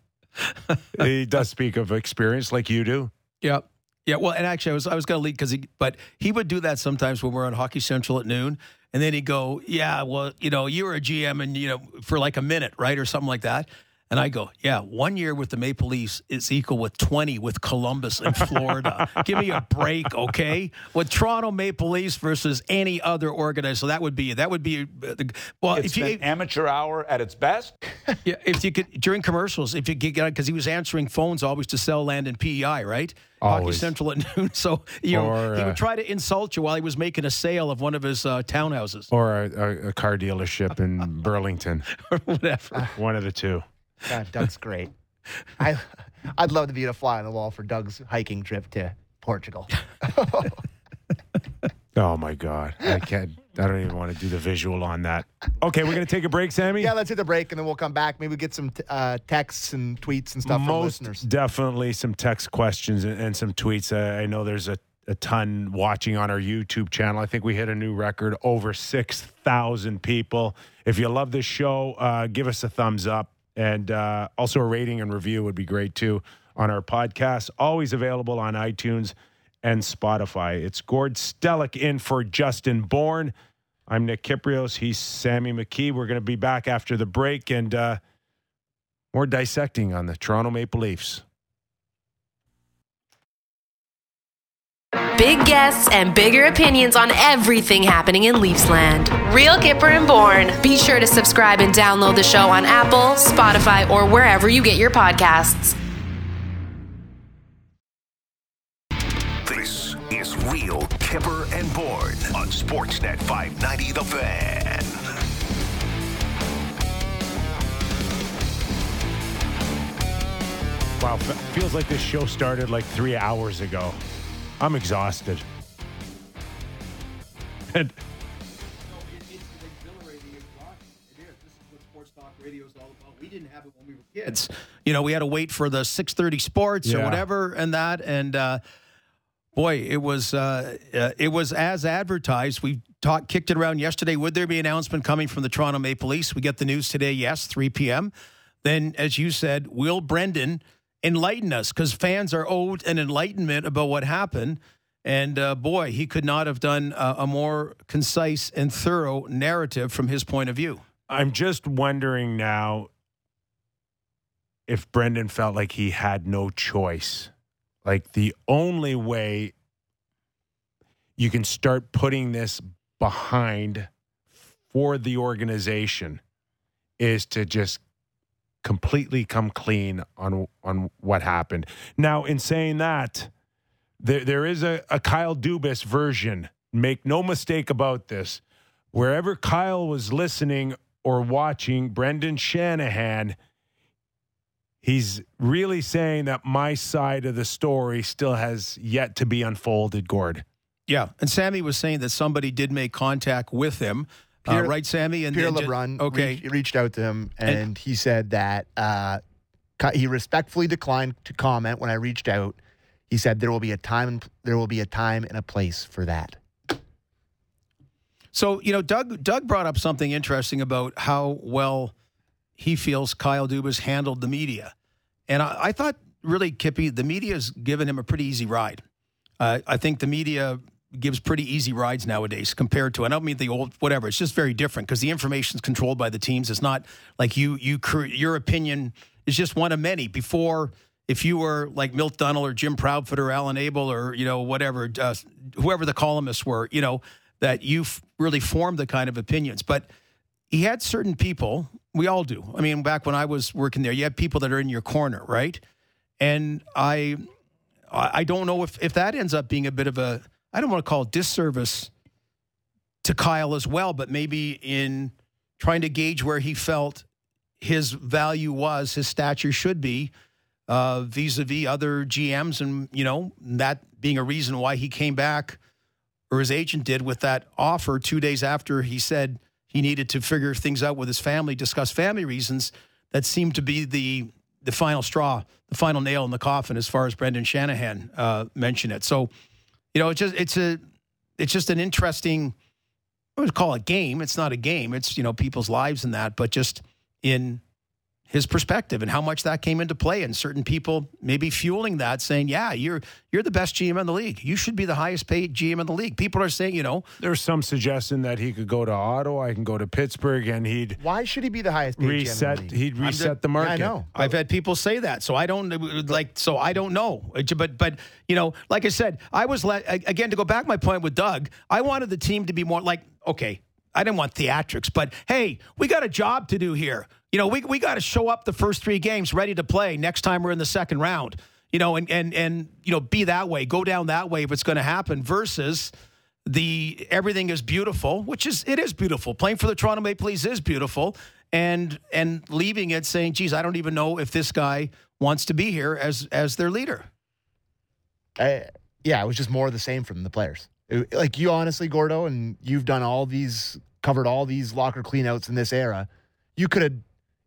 he does speak of experience like you do. Yeah. Yeah, well, and actually, I was I was going to lead because he, but he would do that sometimes when we're on Hockey Central at noon, and then he'd go, "Yeah, well, you know, you were a GM, and you know, for like a minute, right, or something like that." And I go, "Yeah, one year with the Maple Leafs is equal with twenty with Columbus and Florida. Give me a break, okay? With Toronto Maple Leafs versus any other organization, so that would be that would be uh, well, It's if you amateur hour at its best. yeah, if you could during commercials, if you could get because he was answering phones always to sell land in PEI, right? Hockey Central at noon. So you know Or, he uh, would try to insult you while he was making a sale of one of his uh, townhouses Or a, a, a car dealership in Burlington. or whatever. One of the two. God, Doug's great. I, I'd love to be a fly on the wall for Doug's hiking trip to Portugal. Oh my God. I can't. I don't even want to do the visual on that. Okay, we're gonna take a break, Sammy. yeah, let's hit the break and then we'll come back. Maybe get some t- uh, texts and tweets and stuff from Most listeners. definitely some text questions and, and some tweets. Uh, I know there's a, a ton watching on our YouTube channel. I think we hit a new record over 6,000 people. If you love this show, uh, give us a thumbs up. And uh, also a rating and review would be great too on our podcast. Always available on iTunes and Spotify. It's Gord Stellick in for Justin Bourne. I'm Nick Kypreos. He's Sammy McKee. We're going to be back after the break and uh, more dissecting on the Toronto Maple Leafs. Big guests and bigger opinions on everything happening in Leafsland. Real Kyper and Bourne. Be sure to subscribe and download the show on Apple, Spotify, or wherever you get your podcasts. This is Real Kyper and Bourne on Sportsnet 590 The Fan. Wow, feels like this show started like three hours ago. I'm exhausted. And We didn't have it when we were kids. You know, we had to wait for the 6:30 sports or Yeah. whatever and that and uh boy, it was uh, uh it was as advertised. We talked kicked it around yesterday. Would there be an announcement coming from the Toronto Maple Leafs? We get the news today, yes, 3 p.m. Then as you said, will Brendan enlighten us cuz fans are owed an enlightenment about what happened. And uh, boy, he could not have done a, a more concise and thorough narrative from his point of view. I'm just wondering now if Brendan felt like he had no choice. Like the only way you can start putting this behind for the organization is to just completely come clean on on what happened. Now, in saying that, there there is a, a Kyle Dubas version. Make no mistake about this. Wherever Kyle was listening or watching Brendan Shanahan, he's really saying that my side of the story still has yet to be unfolded, Gord. Yeah, and Sammy was saying that somebody did make contact with him, uh, right, Sammy? And Pierre and LeBrun okay, reached, reached out to him, and, he said that uh, he respectfully declined to comment when I reached out. He said there will be a time and there will be a time and a place for that. So you know, Doug Doug brought up something interesting about how well he feels Kyle Dubas handled the media, and I, I thought really Kippy, the media's given him a pretty easy ride. Uh, I think the media gives pretty easy rides nowadays compared to. I don't mean the old whatever. It's just very different because the information is controlled by the teams. It's not like you you your opinion is just one of many. Before, if you were like Milt Dunnell or Jim Proudfoot or Alan Abel or you know whatever uh, whoever the columnists were, you know that you really formed the kind of opinions. But he had certain people. We all do. I mean, back when I was working there, you had people that are in your corner, right? And I I don't know if if that ends up being a bit of a I don't want to call disservice to Kyle as well, but maybe in trying to gauge where he felt his value was, his stature should be uh, vis-a-vis other GMs, and you know that being a reason why he came back, or his agent did with that offer two days after he said he needed to figure things out with his family, discuss family reasons. That seemed to be the the final straw, the final nail in the coffin, as far as Brendan Shanahan uh, mentioned it. So, you know, it's just it's a it's just an interesting. I would call it game. It's not a game. It's you know people's lives and that, but just in his perspective and how much that came into play, and certain people maybe fueling that, saying, "Yeah, you're you're the best GM in the league. You should be the highest paid GM in the league." People are saying, you know, There's some suggestion that he could go to Ottawa, I can go to Pittsburgh, and he'd Why should he be the highest paid GM in the reset. league? He'd reset just- the market. I know. I've had people say that, so I don't like. So I don't know. But but you know, like I said, I was let again to go back my point with Doug. I wanted the team to be more like okay. I didn't want theatrics, but hey, we got a job to do here. You know, we we got to show up the first three games ready to play next time we're in the second round. You know, and and and you know, be that way, go down that way if it's going to happen. Versus the everything is beautiful, which is it is beautiful. Playing for the Toronto Maple Leafs is beautiful, and and leaving it saying, "Geez, I don't even know if this guy wants to be here as as their leader." I, yeah, it was just more of the same from the players. It- like you, honestly, Gordo, and you've done all these, covered all these locker cleanouts in this era. You could have,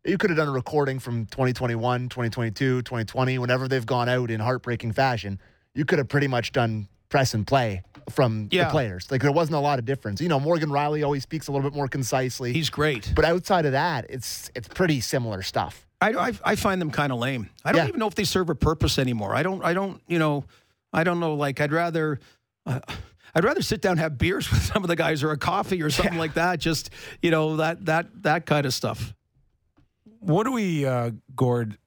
you could have done a recording from 2021, 2022, 2020, whenever they've gone out in heartbreaking fashion. You could have pretty much done press and play from Yeah. the players. Like there wasn't a lot of difference. You know, Morgan Rielly always speaks a little bit more concisely. He's great, but outside of that, it's it's pretty similar stuff. I I, I find them kind of lame. I don't Yeah. even know if they serve a purpose anymore. I don't I don't you know I don't know. Like I'd rather. Uh, I'd rather sit down and have beers with some of the guys or a coffee or something like that. Just you know that that that kind of stuff. What are we, uh, Gord,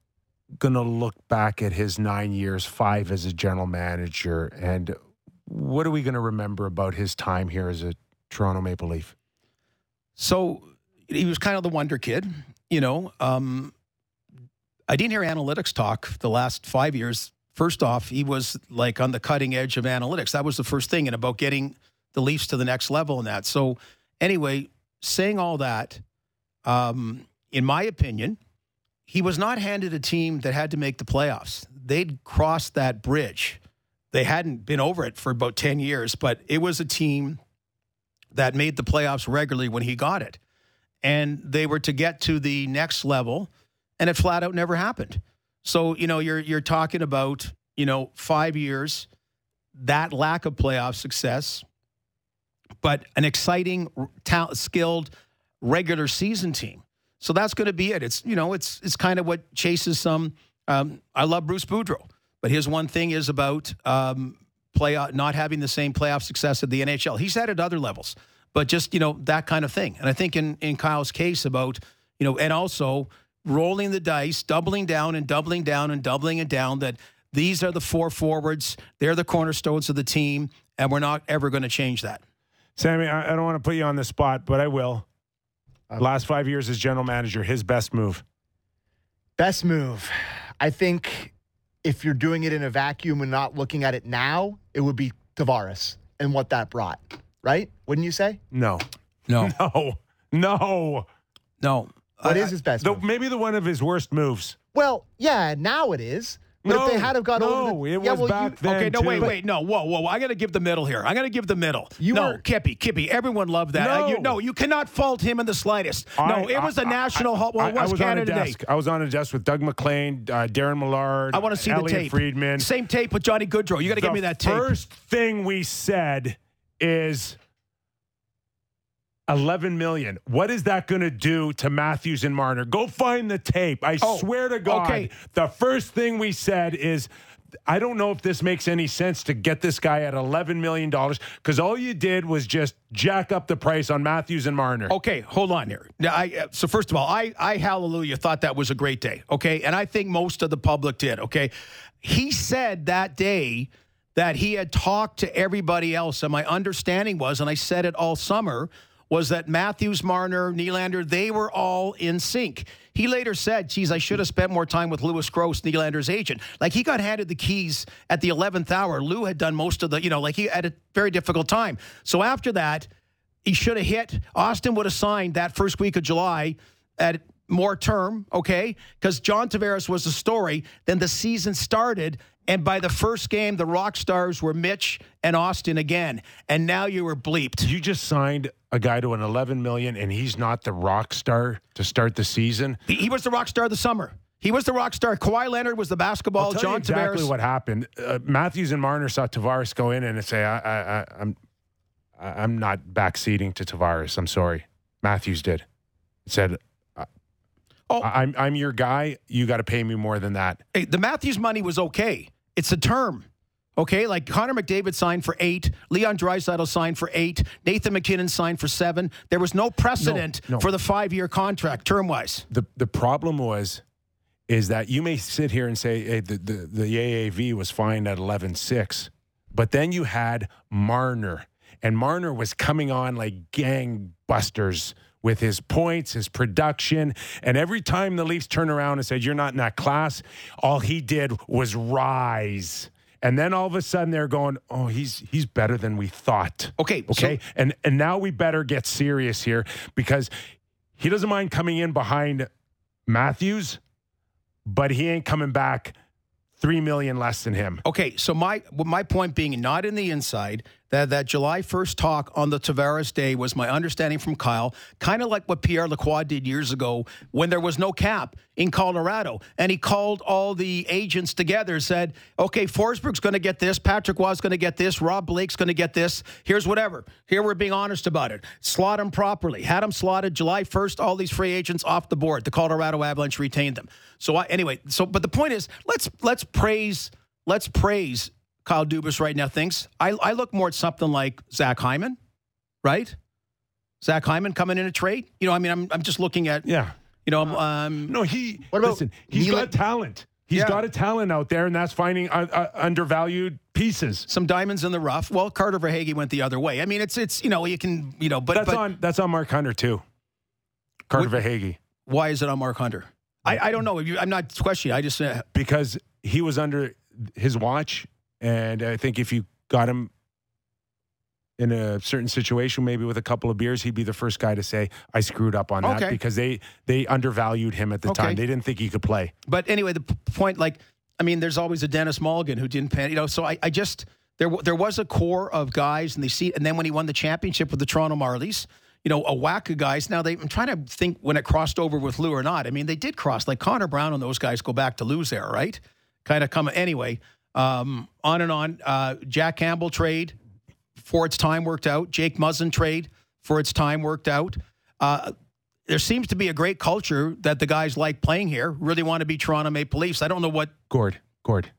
going to look back at his nine years, five as a general manager, and what are we going to remember about his time here as a Toronto Maple Leaf? So he was kind of the wonder kid, you know. Um, I didn't hear analytics talk the last five years. First off, he was like on the cutting edge of analytics. That was the first thing, and about getting the Leafs to the next level in that. So, anyway, saying all that, um, in my opinion, he was not handed a team that had to make the playoffs. They'd crossed that bridge. They hadn't been over it for about 10 years, but it was a team that made the playoffs regularly when he got it. And they were to get to the next level, and it flat out never happened. So, you know, you're you're talking about, you know, five years, that lack of playoff success, but an exciting, talent, skilled, regular season team. So that's going to be it. It's you know, it's it's kind of what chases some. Um, I love Bruce Boudreau, but his one thing is about um, play not having the same playoff success at the NHL. He's had at other levels, but just you know that kind of thing. And I think in in Kyle's case about you know, and also rolling the dice, doubling down and doubling down and doubling it down that these are the four forwards, they're the cornerstones of the team, and we're not ever going to change that. Sammy, I, I don't want to put you on the spot, but I will. Last five years as general manager, his best move. Best move. I think if you're doing it in a vacuum and not looking at it now, it would be Tavares and what that brought, right? Wouldn't you say? No. No. No. No. No. What is his best The, move? maybe the one of his worst moves. Well, yeah, now it is. But no, if they had have gone no, over, the, it yeah, was well, back you, then. Okay, no, too. wait, wait, no, whoa, whoa, whoa, I got to give the middle here. I got to give the middle. You no, were- Kippy, Kippy, everyone loved that. No. You, no, you cannot fault him in the slightest. no, I- it was a national. I, hall well, I- it I was, was Canada on a Day. desk. I was on a desk with Doug MacLean, uh, Darren Millard. I want to see Elliot the tape. Friedman. Same tape with Johnny Goodrow. You got to give me that tape. First thing we said is 11 million. What is that going to do to Matthews and Marner? Go find the tape. I Oh, swear to God. okay. The first thing we said is I don't know if this makes any sense to get this guy at $11 million because all you did was just jack up the price on Matthews and Marner. Okay, hold on here. Now, I, uh, so first of all, I, I hallelujah thought that was a great day. Okay, and I think most of the public did. Okay, he said that day that he had talked to everybody else, and my understanding was, and I said it all summer, was that Matthews, Marner, Nylander, they were all in sync. He later said, geez, I should have spent more time with Lewis Gross, Nylander's agent. Like he got handed the keys at the 11th hour. Lou had done most of the, you know, like he had a very difficult time. So after that, he should have hit. Auston would have signed that first week of July at more term, okay? Because John Tavares was the story. Then the season started, and by the first game, the rock stars were Mitch and Auston again. And now you were bleeped. You just signed a guy to an 11 million and he's not the rock star to start the season. He, he was the rock star of the summer. He was the rock star. Kawhi Leonard was the basketball. I'll tell John you exactly Tavares. what happened. Uh, Matthews and Marner saw Tavares go in and say, I, I, I, "I'm, I'm not backseating to Tavares. I'm sorry." Matthews did. Said, "Oh, I'm, I'm your guy. You got to pay me more than that." Hey, the Matthews money was okay. It's a term. Okay, like Connor McDavid signed for eight, Leon Draisaitl signed for eight, Nathan MacKinnon signed for seven. There was no precedent No, no. for the five-year contract term wise. The the problem was, is that you may sit here and say, "Hey, the the, the AAV was fine at 11.6, but then you had Marner, and Marner was coming on like gangbusters with his points, his production, and every time the Leafs turned around and said, "You're not in that class," all he did was rise. And then all of a sudden they're going, "Oh, he's he's better than we thought." Okay, okay, and and now we better get serious here because he doesn't mind coming in behind Matthews, but he ain't coming back three million less than him. Okay, so my my point being not in the inside that that July 1st talk on the Tavares day was my understanding from Kyle, kind of like what Pierre Lacroix did years ago when there was no cap in Colorado, and he called all the agents together, said, "Okay, Forsberg's going to get this, Patrick Roy's going to get this, Rob Blake's going to get this. Here's whatever. Here we're being honest about it. Slot them properly. Had them slotted July 1st. All these free agents off the board. The Colorado Avalanche retained them. So I, anyway, so but the point is, let's let's praise let's praise Kyle Dubas right now thinks. I, I look more at something like Zach Hyman, right? Zach Hyman coming in a trade. You know, I mean, I'm, I'm just looking at, yeah. you know, um, No, he. What about listen, he's Neil- got talent. He's Yeah. got a talent out there, and that's finding uh, uh, undervalued pieces. some diamonds in the rough. Well, Carter Verhaeghe went the other way. I mean, it's, it's, you know, you can, you know, but, that's but on that's on Mark Hunter too. Carter Verhaeghe. why is it on Mark Hunter? I, I don't know. I'm not questioning. I just, uh, because he was under his watch, and I think if you got him in a certain situation, maybe with a couple of beers, he'd be the first guy to say, "I screwed up on that," Okay. because they they undervalued him at the Okay. time. They didn't think he could play. But anyway, the point, like, I mean, there's always a Dennis Mulligan who didn't pan, you know. So I, I just there there was a core of guys, and they see, and then when he won the championship with the Toronto Marlies, you know, a whack of guys. Now they, I'm trying to think when it crossed over with Lou or not. I mean, they did cross. Like Connor Brown and those guys go back to Lou's era, right? Kind of come anyway. Um, on and on. Uh, Jack Campbell trade for its time worked out. Jake Muzzin trade for its time worked out. Uh, there seems to be a great culture that the guys like playing here. Really want to be Toronto Maple Leafs. I don't know what. Gord, Gord.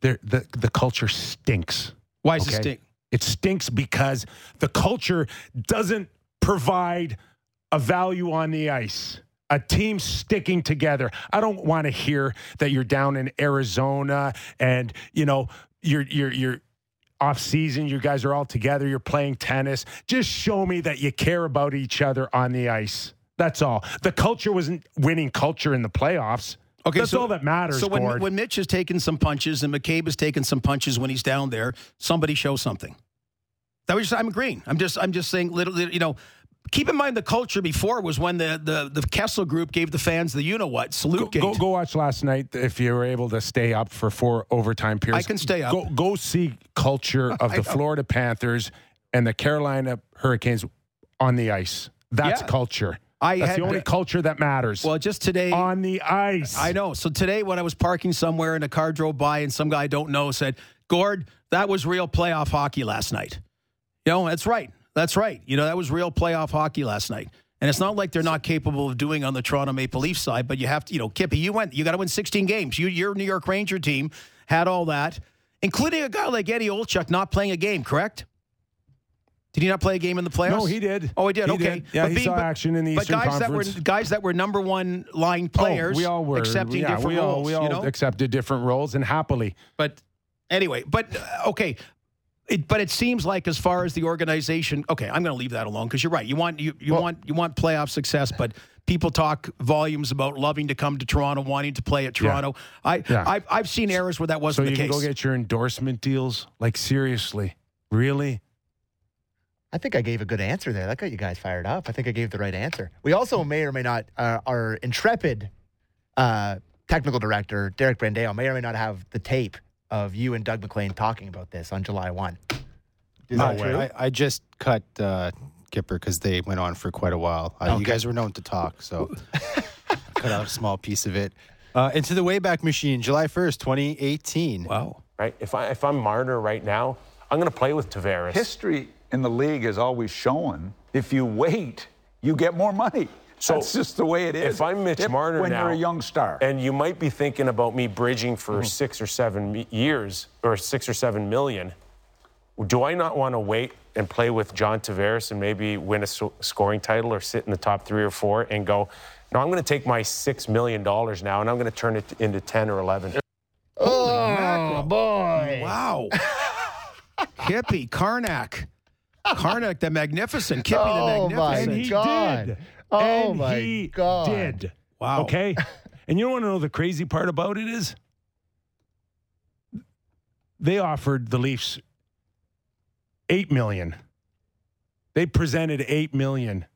There, the the culture stinks. Why does it stink? It stinks because the culture doesn't provide a value on the ice. A team sticking together. I don't want to hear that you're down in Arizona and you know you're you're you're off season. You guys are all together. You're playing tennis. Just show me that you care about each other on the ice. That's all. The culture wasn't winning culture in the playoffs. Okay, that's so- all that matters. So when, Gord. when Mitch has taken some punches and McCabe has taken some punches when he's down there, somebody show something. That was just, I'm agreeing. I'm just I'm just saying little, little you know keep in mind the culture before was when the the, the Kessel group gave the fans the you know what salute Go, go watch last night if you were able to stay up for four overtime periods. I can stay up. Go, go see culture of the. Florida Panthers and the Carolina Hurricanes on the ice. That's Yeah. culture. I That's had- the only culture that matters. Well, just today on the ice. I know. So today, when I was parking somewhere and a car drove by and some guy I don't know said, Gord, that was real playoff hockey last night. You know, that's right. That's right. You know, that was real playoff hockey last night. And it's not like they're not capable of doing on the Toronto Maple Leaf side, but you have to, you know, Kippy, you went, you got to win 16 games. You, your New York Ranger team had all that, including a guy like Eddie Olczyk not playing a game, correct? Did he not play a game in the playoffs? No, he did. Oh, he did. He okay. did. Yeah, he saw action in the Eastern but guys Conference. that were guys that were number one line players. Oh, we all were accepting yeah, different we all, roles. We all you know? accepted different roles and happily. But anyway, but uh, okay. It, but it seems like as far as the organization, okay, I'm going to leave that alone because you're right. You want you, you want you want playoff success, but people talk volumes about loving to come to Toronto, wanting to play at Toronto. I Yeah. I've, I've seen eras where that wasn't you the can case. go get your endorsement deals. Like seriously, really? I think I gave a good answer there. That got you guys fired up. I think I gave the right answer. We also may or may not, uh, our intrepid uh, technical director, Derek Brandeo, may or may not have the tape of you and Doug MacLean talking about this on July 1. Is that true? I, I just cut uh, Kipper because they went on for quite a while. Uh, You Okay. guys were known to talk, so cut out a small piece of it. Uh, into the Wayback Machine, July 1st, 2018. Wow. Right? If, I, if I'm Marner right now, I'm going to play with Tavares. History in the league has always shown if you wait, you get more money. So That's just the way it is. If I'm Mitch If- Marner when now, you're a young star, and you might be thinking about me bridging for mm-hmm. six or seven years or six or seven million, do I not want to wait and play with John Tavares and maybe win a so- scoring title or sit in the top three or four and go? No, I'm going to take my six million dollars now and I'm going to turn it into ten or eleven. Oh, boy. Wow. Kippy, Karnak. Karnak the Magnificent. Kippy Oh, the my Magnificent. And he God. Did. Oh, and my he God. did. Wow. Okay. and you want to know the crazy part about it is they offered the Leafs eight million. They presented eight million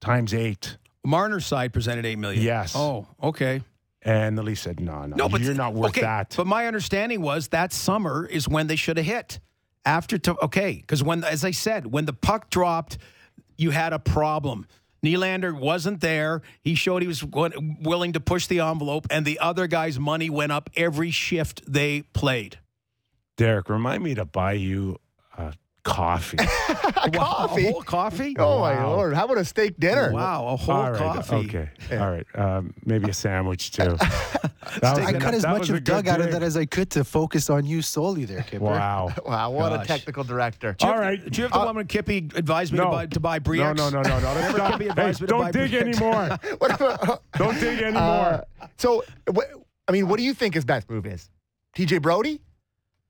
times eight. Marner's side presented eight million. Yes. Oh, okay. And the Leafs said, no, no, No, but you're not worth okay, that. But my understanding was that summer is when they should have hit. After to okay, because when as I said, when the puck dropped, you had a problem. Nylander wasn't there. He showed he was willing to push the envelope, and the other guy's money went up every shift they played. Derek, remind me to buy you a coffee. coffee? A whole coffee? Oh, my Lord. How about a steak dinner? Wow, a whole All right, coffee. Okay. All right. Um, maybe a sandwich too. That was I a- cut as much of Doug out of that as I could to focus on you solely there, Kipper. Wow. Wow, what a technical director. Do you have- Do you have the Uh, one when Kippy advised me to buy to buy No, Bre-X? no, no, no, no. Remember Stop. Kippy Hey, advised me to buy don't dig Bre-X? anymore. What Don't dig anymore. uh, so, wh- I mean, what do you think his best move is? TJ Brodie?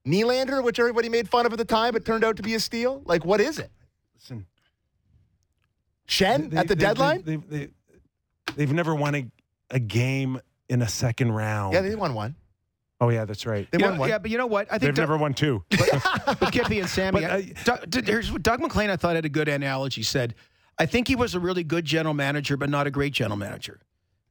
Nylander, which everybody made fun of at the time, but turned out to be a steal? Like, what is it? Listen. Shen They- at the they- deadline? They, they, they, have never won a, a game in a second round. yeah, they won one. oh, yeah, that's right. They You won know- one. yeah, but you know what? I think They've Doug- never won two. but Kippy and Sammy. But, I- Doug, d- here's what Doug MacLean, I thought had a good analogy. Said, I think he was a really good general manager, but not a great general manager.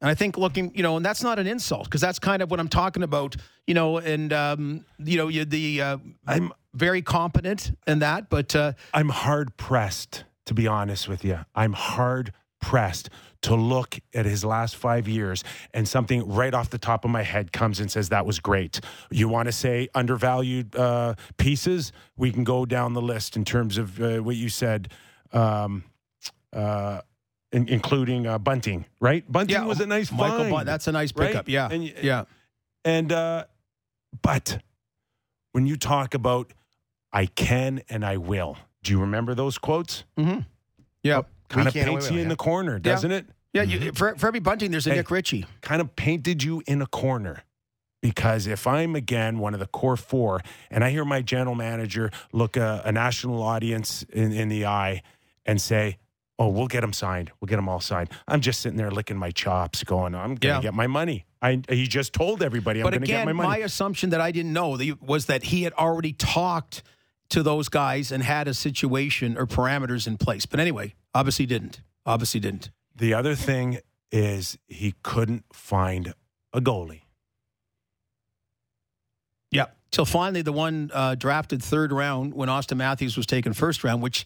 And I think looking, you know, and that's not an insult because that's kind of what I'm talking about, you know. And um, you know, you the uh, I'm very competent in that, but uh, I'm hard pressed, to be honest with you. I'm hard pressed to look at his last five years and something right off the top of my head comes and says that was great. You want to say undervalued uh, pieces? We can go down the list in terms of uh, what you said. Um, uh, in, including uh, Bunting, right? Bunting Yeah, was a nice Michael find. Bunt- that's a nice right? pickup, yeah, and, yeah. And uh, but when you talk about I can and I will, do you remember those quotes? Mm-hmm. yeah, Kind of We can and we paints you in yeah. the corner, doesn't it? yeah. You, for, for every bunting, there's a Hey. Nick Ritchie. Kind of painted you in a corner. Because if I'm again one of the core four, and I hear my general manager look a, a national audience in, in the eye and say, "Oh, we'll get them signed. We'll get them all signed," I'm just sitting there licking my chops, going, "I'm gonna Yeah. get my money." I he just told everybody I'm but gonna again, get my money. my, assumption that I didn't know was that he had already talked to those guys and had a situation or parameters in place. But anyway, obviously didn't. obviously didn't. The other thing is he couldn't find a goalie. Yeah. Till finally, the one uh, drafted third round when Auston Matthews was taken first round, which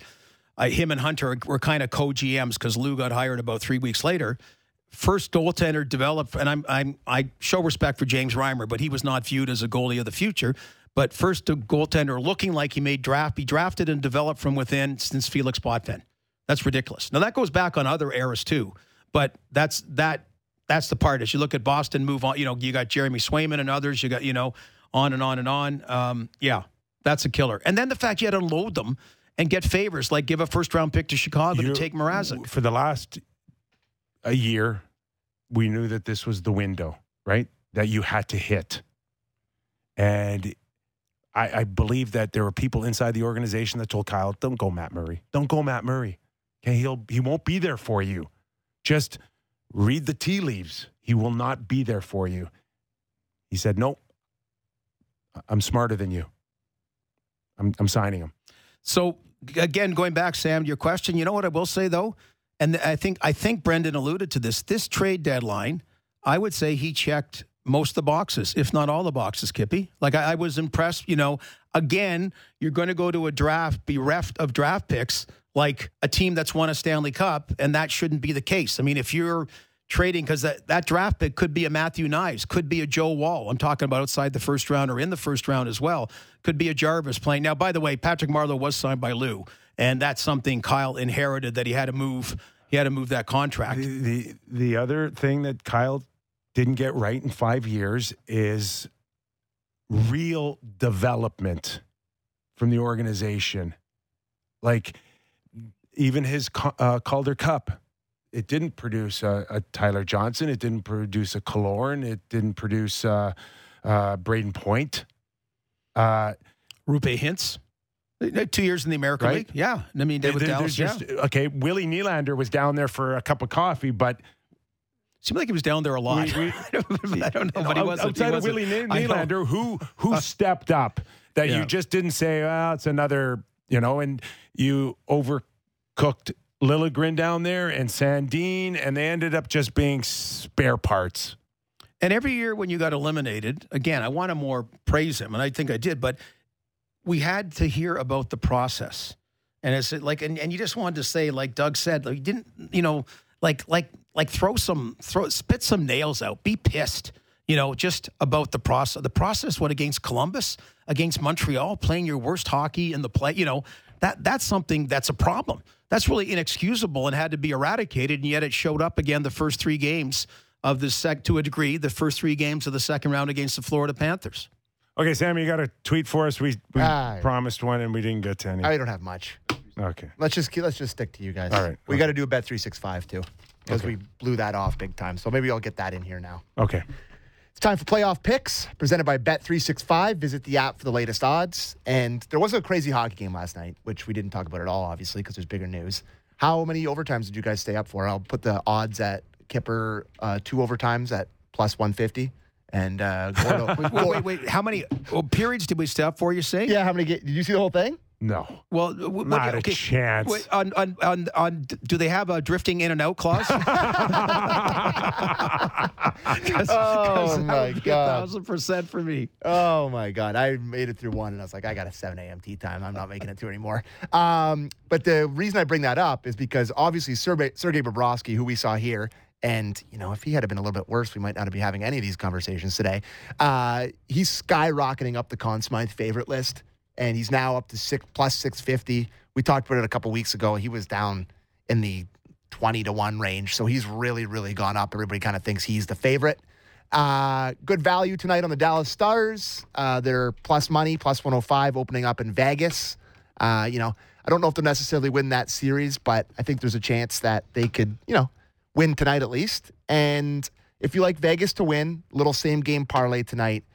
uh, him and Hunter were kind of co GMs because Lou got hired about three weeks later. First goaltender developed, and I'm, I'm I show respect for James Reimer, but he was not viewed as a goalie of the future. But first goaltender looking like he made draft, be drafted and developed from within since Felix Potvin. That's ridiculous. Now that goes back on other eras too, but that's that that's the part. As you look at Boston, move on. You know, you got Jeremy Swayman and others. You got you know on and on and on. Um, yeah, that's a killer. And then the fact you had to unload them and get favors, like give a first round pick to Chicago You- to take Mrazek. For the last a year, we knew that this was the window, right? That you had to hit. And I, I believe that there were people inside the organization that told Kyle, don't go Matt Murray. Don't go Matt Murray. Okay, he'll he won't be there for you. Just read the tea leaves. He will not be there for you. He said, Nope. I'm smarter than you. I'm I'm signing him. So again, going back, Sam, to your question, you know what I will say though, and I think I think Brendan alluded to this. This trade deadline, I would say he checked most of the boxes, if not all the boxes. Kippy, like I, I was impressed. You know, again, you're going to go to a draft, bereft of draft picks, like a team that's won a Stanley Cup, and that shouldn't be the case. I mean, if you're trading because that, that draft pick could be a Matthew Knies, could be a Joe Woll. I'm talking about outside the first round or in the first round as well. Could be a Jarvis playing. Now, by the way, Patrick Marleau was signed by Lou, and that's something Kyle inherited that he had to move. He had to move that contract. The, the the other thing that Kyle didn't get right in five years is real development from the organization. Like even his uh, Calder Cup, it didn't produce a, a Tyler Johnson. It didn't produce a Killorn. It didn't produce uh, uh, Brayden Point. Uh, Roope Hintz. Two years in the American Right? League. Yeah. I mean, with Dallas. there's yeah. okay, Willie Nylander was down there for a cup of coffee, but Seemed like he was down there a lot. We- we- I don't know, but he wasn't. outside he of. Willie Ny- Nylander, who who stepped up that Yeah. you just didn't say, well, it's another, you know, and you overcooked Liljegren down there and Sandin, and they ended up just being spare parts. And every year when you got eliminated, again, I want to more praise him, and I think I did, but we had to hear about the process. And it's like, and, and you just wanted to say, like Doug said, like, you didn't, you know, like, like, like throw some, throw, spit some nails out, be pissed, you know, just about the process. The process, what against Columbus, against Montreal, playing your worst hockey in the play, you know, that that's something that's a problem. That's really inexcusable and had to be eradicated. And yet it showed up again the first three games of the sec, to a degree, the first three games of the second round against the Florida Panthers. Okay, Sammy, you got a tweet for us. We, we Ah. promised one and we didn't get to any. I don't have much. okay. Let's just let's just stick to you guys. All right. We got to do a bet three six five too, because Okay. we blew that off big time. So maybe I'll get that in here now. Okay. It's time for playoff picks presented by Bet365. Visit the app for the latest odds. And there was a crazy hockey game last night, which we didn't talk about at all, obviously, because there's bigger news. How many overtimes did you guys stay up for? I'll put the odds at Kipper, uh, two overtimes at plus 150. And uh, Gordo, Wait, wait, wait. How many well, periods did we stay up for? You say? Yeah. How many? Did you see the whole thing? No. Well, w- w- Not a okay. chance. Wait, on, on, on, on, do they have a drifting in and out clause? Cause, Oh, 'cause my God. A thousand percent for me. Oh my god, I made it through one, and I was like, I got a 7 a.m. tea time. I'm not making it through anymore. Um, but the reason I bring that up is because obviously Sergey, Sergey Bobrovsky, who we saw here, and you know, if he had been a little bit worse, we might not be having any of these conversations today. Uh, he's skyrocketing up the Conn Smythe favorite list, and he's now up to six plus 650. We talked about it a couple weeks ago. He was down in the 20 to 1 range. So he's really, really gone up. Everybody kind of thinks he's the favorite. Uh, good value tonight on the Dallas Stars. Uh, they're plus money, plus 105, opening up in Vegas. Uh, you know, I don't know if they'll necessarily win that series, but I think there's a chance that they could, you know, win tonight at least. And if you like Vegas to win, little same game parlay tonight.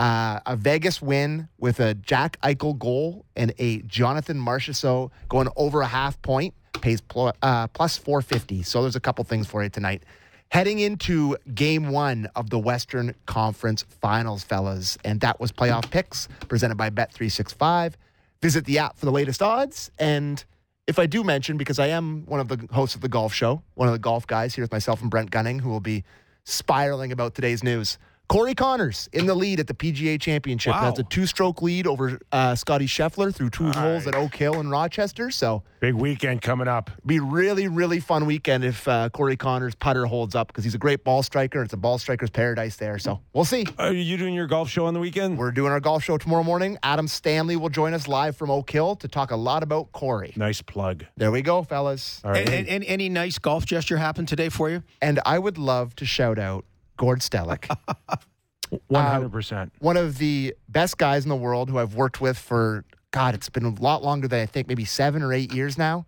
Uh, a Vegas win with a Jack Eichel goal and a Jonathan Marchessault going over a half point pays pl- uh, plus 450. So there's a couple things for you tonight. Heading into game one of the Western Conference Finals, fellas. And that was playoff picks presented by Bet365. Visit the app for the latest odds. And if I do mention, because I am one of the hosts of the golf show, one of the golf guys here with myself and Brent Gunning, who will be spiraling about today's news. Corey Conners in the lead at the PGA Championship. Wow. That's a two-stroke lead over uh, Scottie Scheffler through two holes at Oak Hill in Rochester. So Big weekend coming up. be really, really fun weekend if uh, Corey Conners putter holds up because he's a great ball striker. It's a ball striker's paradise there. So we'll see. Are you doing your golf show on the weekend? We're doing our golf show tomorrow morning. Adam Stanley will join us live from Oak Hill to talk a lot about Corey. Nice plug. There we go, fellas. All right. And, and, and any nice golf gesture happened today for you? And I would love to shout out Gord Stellick. One hundred percent. Uh, one of the best guys in the world who I've worked with for God, it's been a lot longer than I think, maybe seven or eight years now.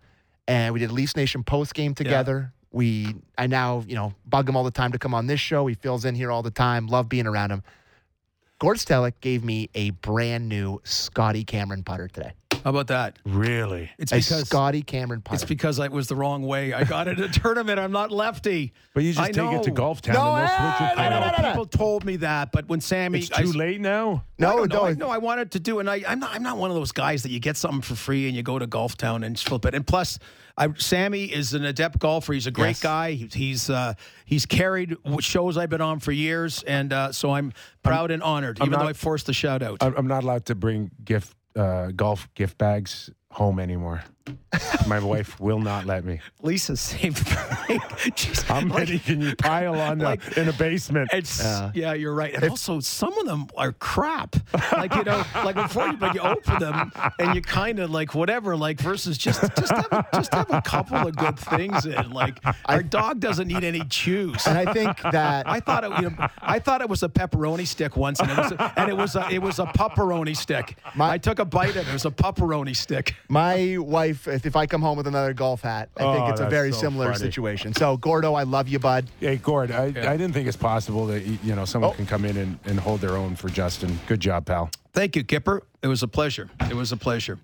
And we did Leafs Nation post game together. We I now, you know, bug him all the time to come on this show. He fills in here all the time. Love being around him. Gord Stellick gave me a brand new Scotty Cameron putter today. How about that? Really? It's a because Scotty Cameron putter. it's because I was the wrong way. I got it at a tournament. I'm not lefty. But you just I take it to. Golf Town No, and they'll switch it I for know you. people told me that, but when Sammy, It's too I, late now. I no, don't know. no, I, no, I wanted to do, and I, I'm not. I'm not one of those guys that you get something for free and you go to Golf Town and flip it. And plus, I, Sammy is an adept golfer. He's a great Yes. guy. He, he's uh, he's carried shows I've been on for years, and uh, so I'm proud and honored, I'm even though I forced the shout out. I'm I'm not allowed to bring gift uh, golf gift bags home anymore. My wife will not let me. Lisa, same thing. Jeez, How like- many can you pile on the, like- in a basement? It's yeah, you're right. And also, some of them are crap. Like you know, like before you, but you open them and you kind of like whatever. Like versus just just have a, just have a couple of good things in. Like our dog doesn't need any chews. And I think that I thought it, you know, I thought it was a pepperoni stick once, and it was a, and it was a, it was a pepperoni stick. I took a bite of it. It was a pepperoni stick. My wife, if, if I come home with another golf hat, I think Oh, it's a very so similar funny. situation. So, Gordo, I love you, bud. Hey, Gord, I, I didn't think it's possible that you know someone Oh. can come in and, and hold their own for Justin. Good job, pal. Thank you, Kipper. It was a pleasure. It was a pleasure.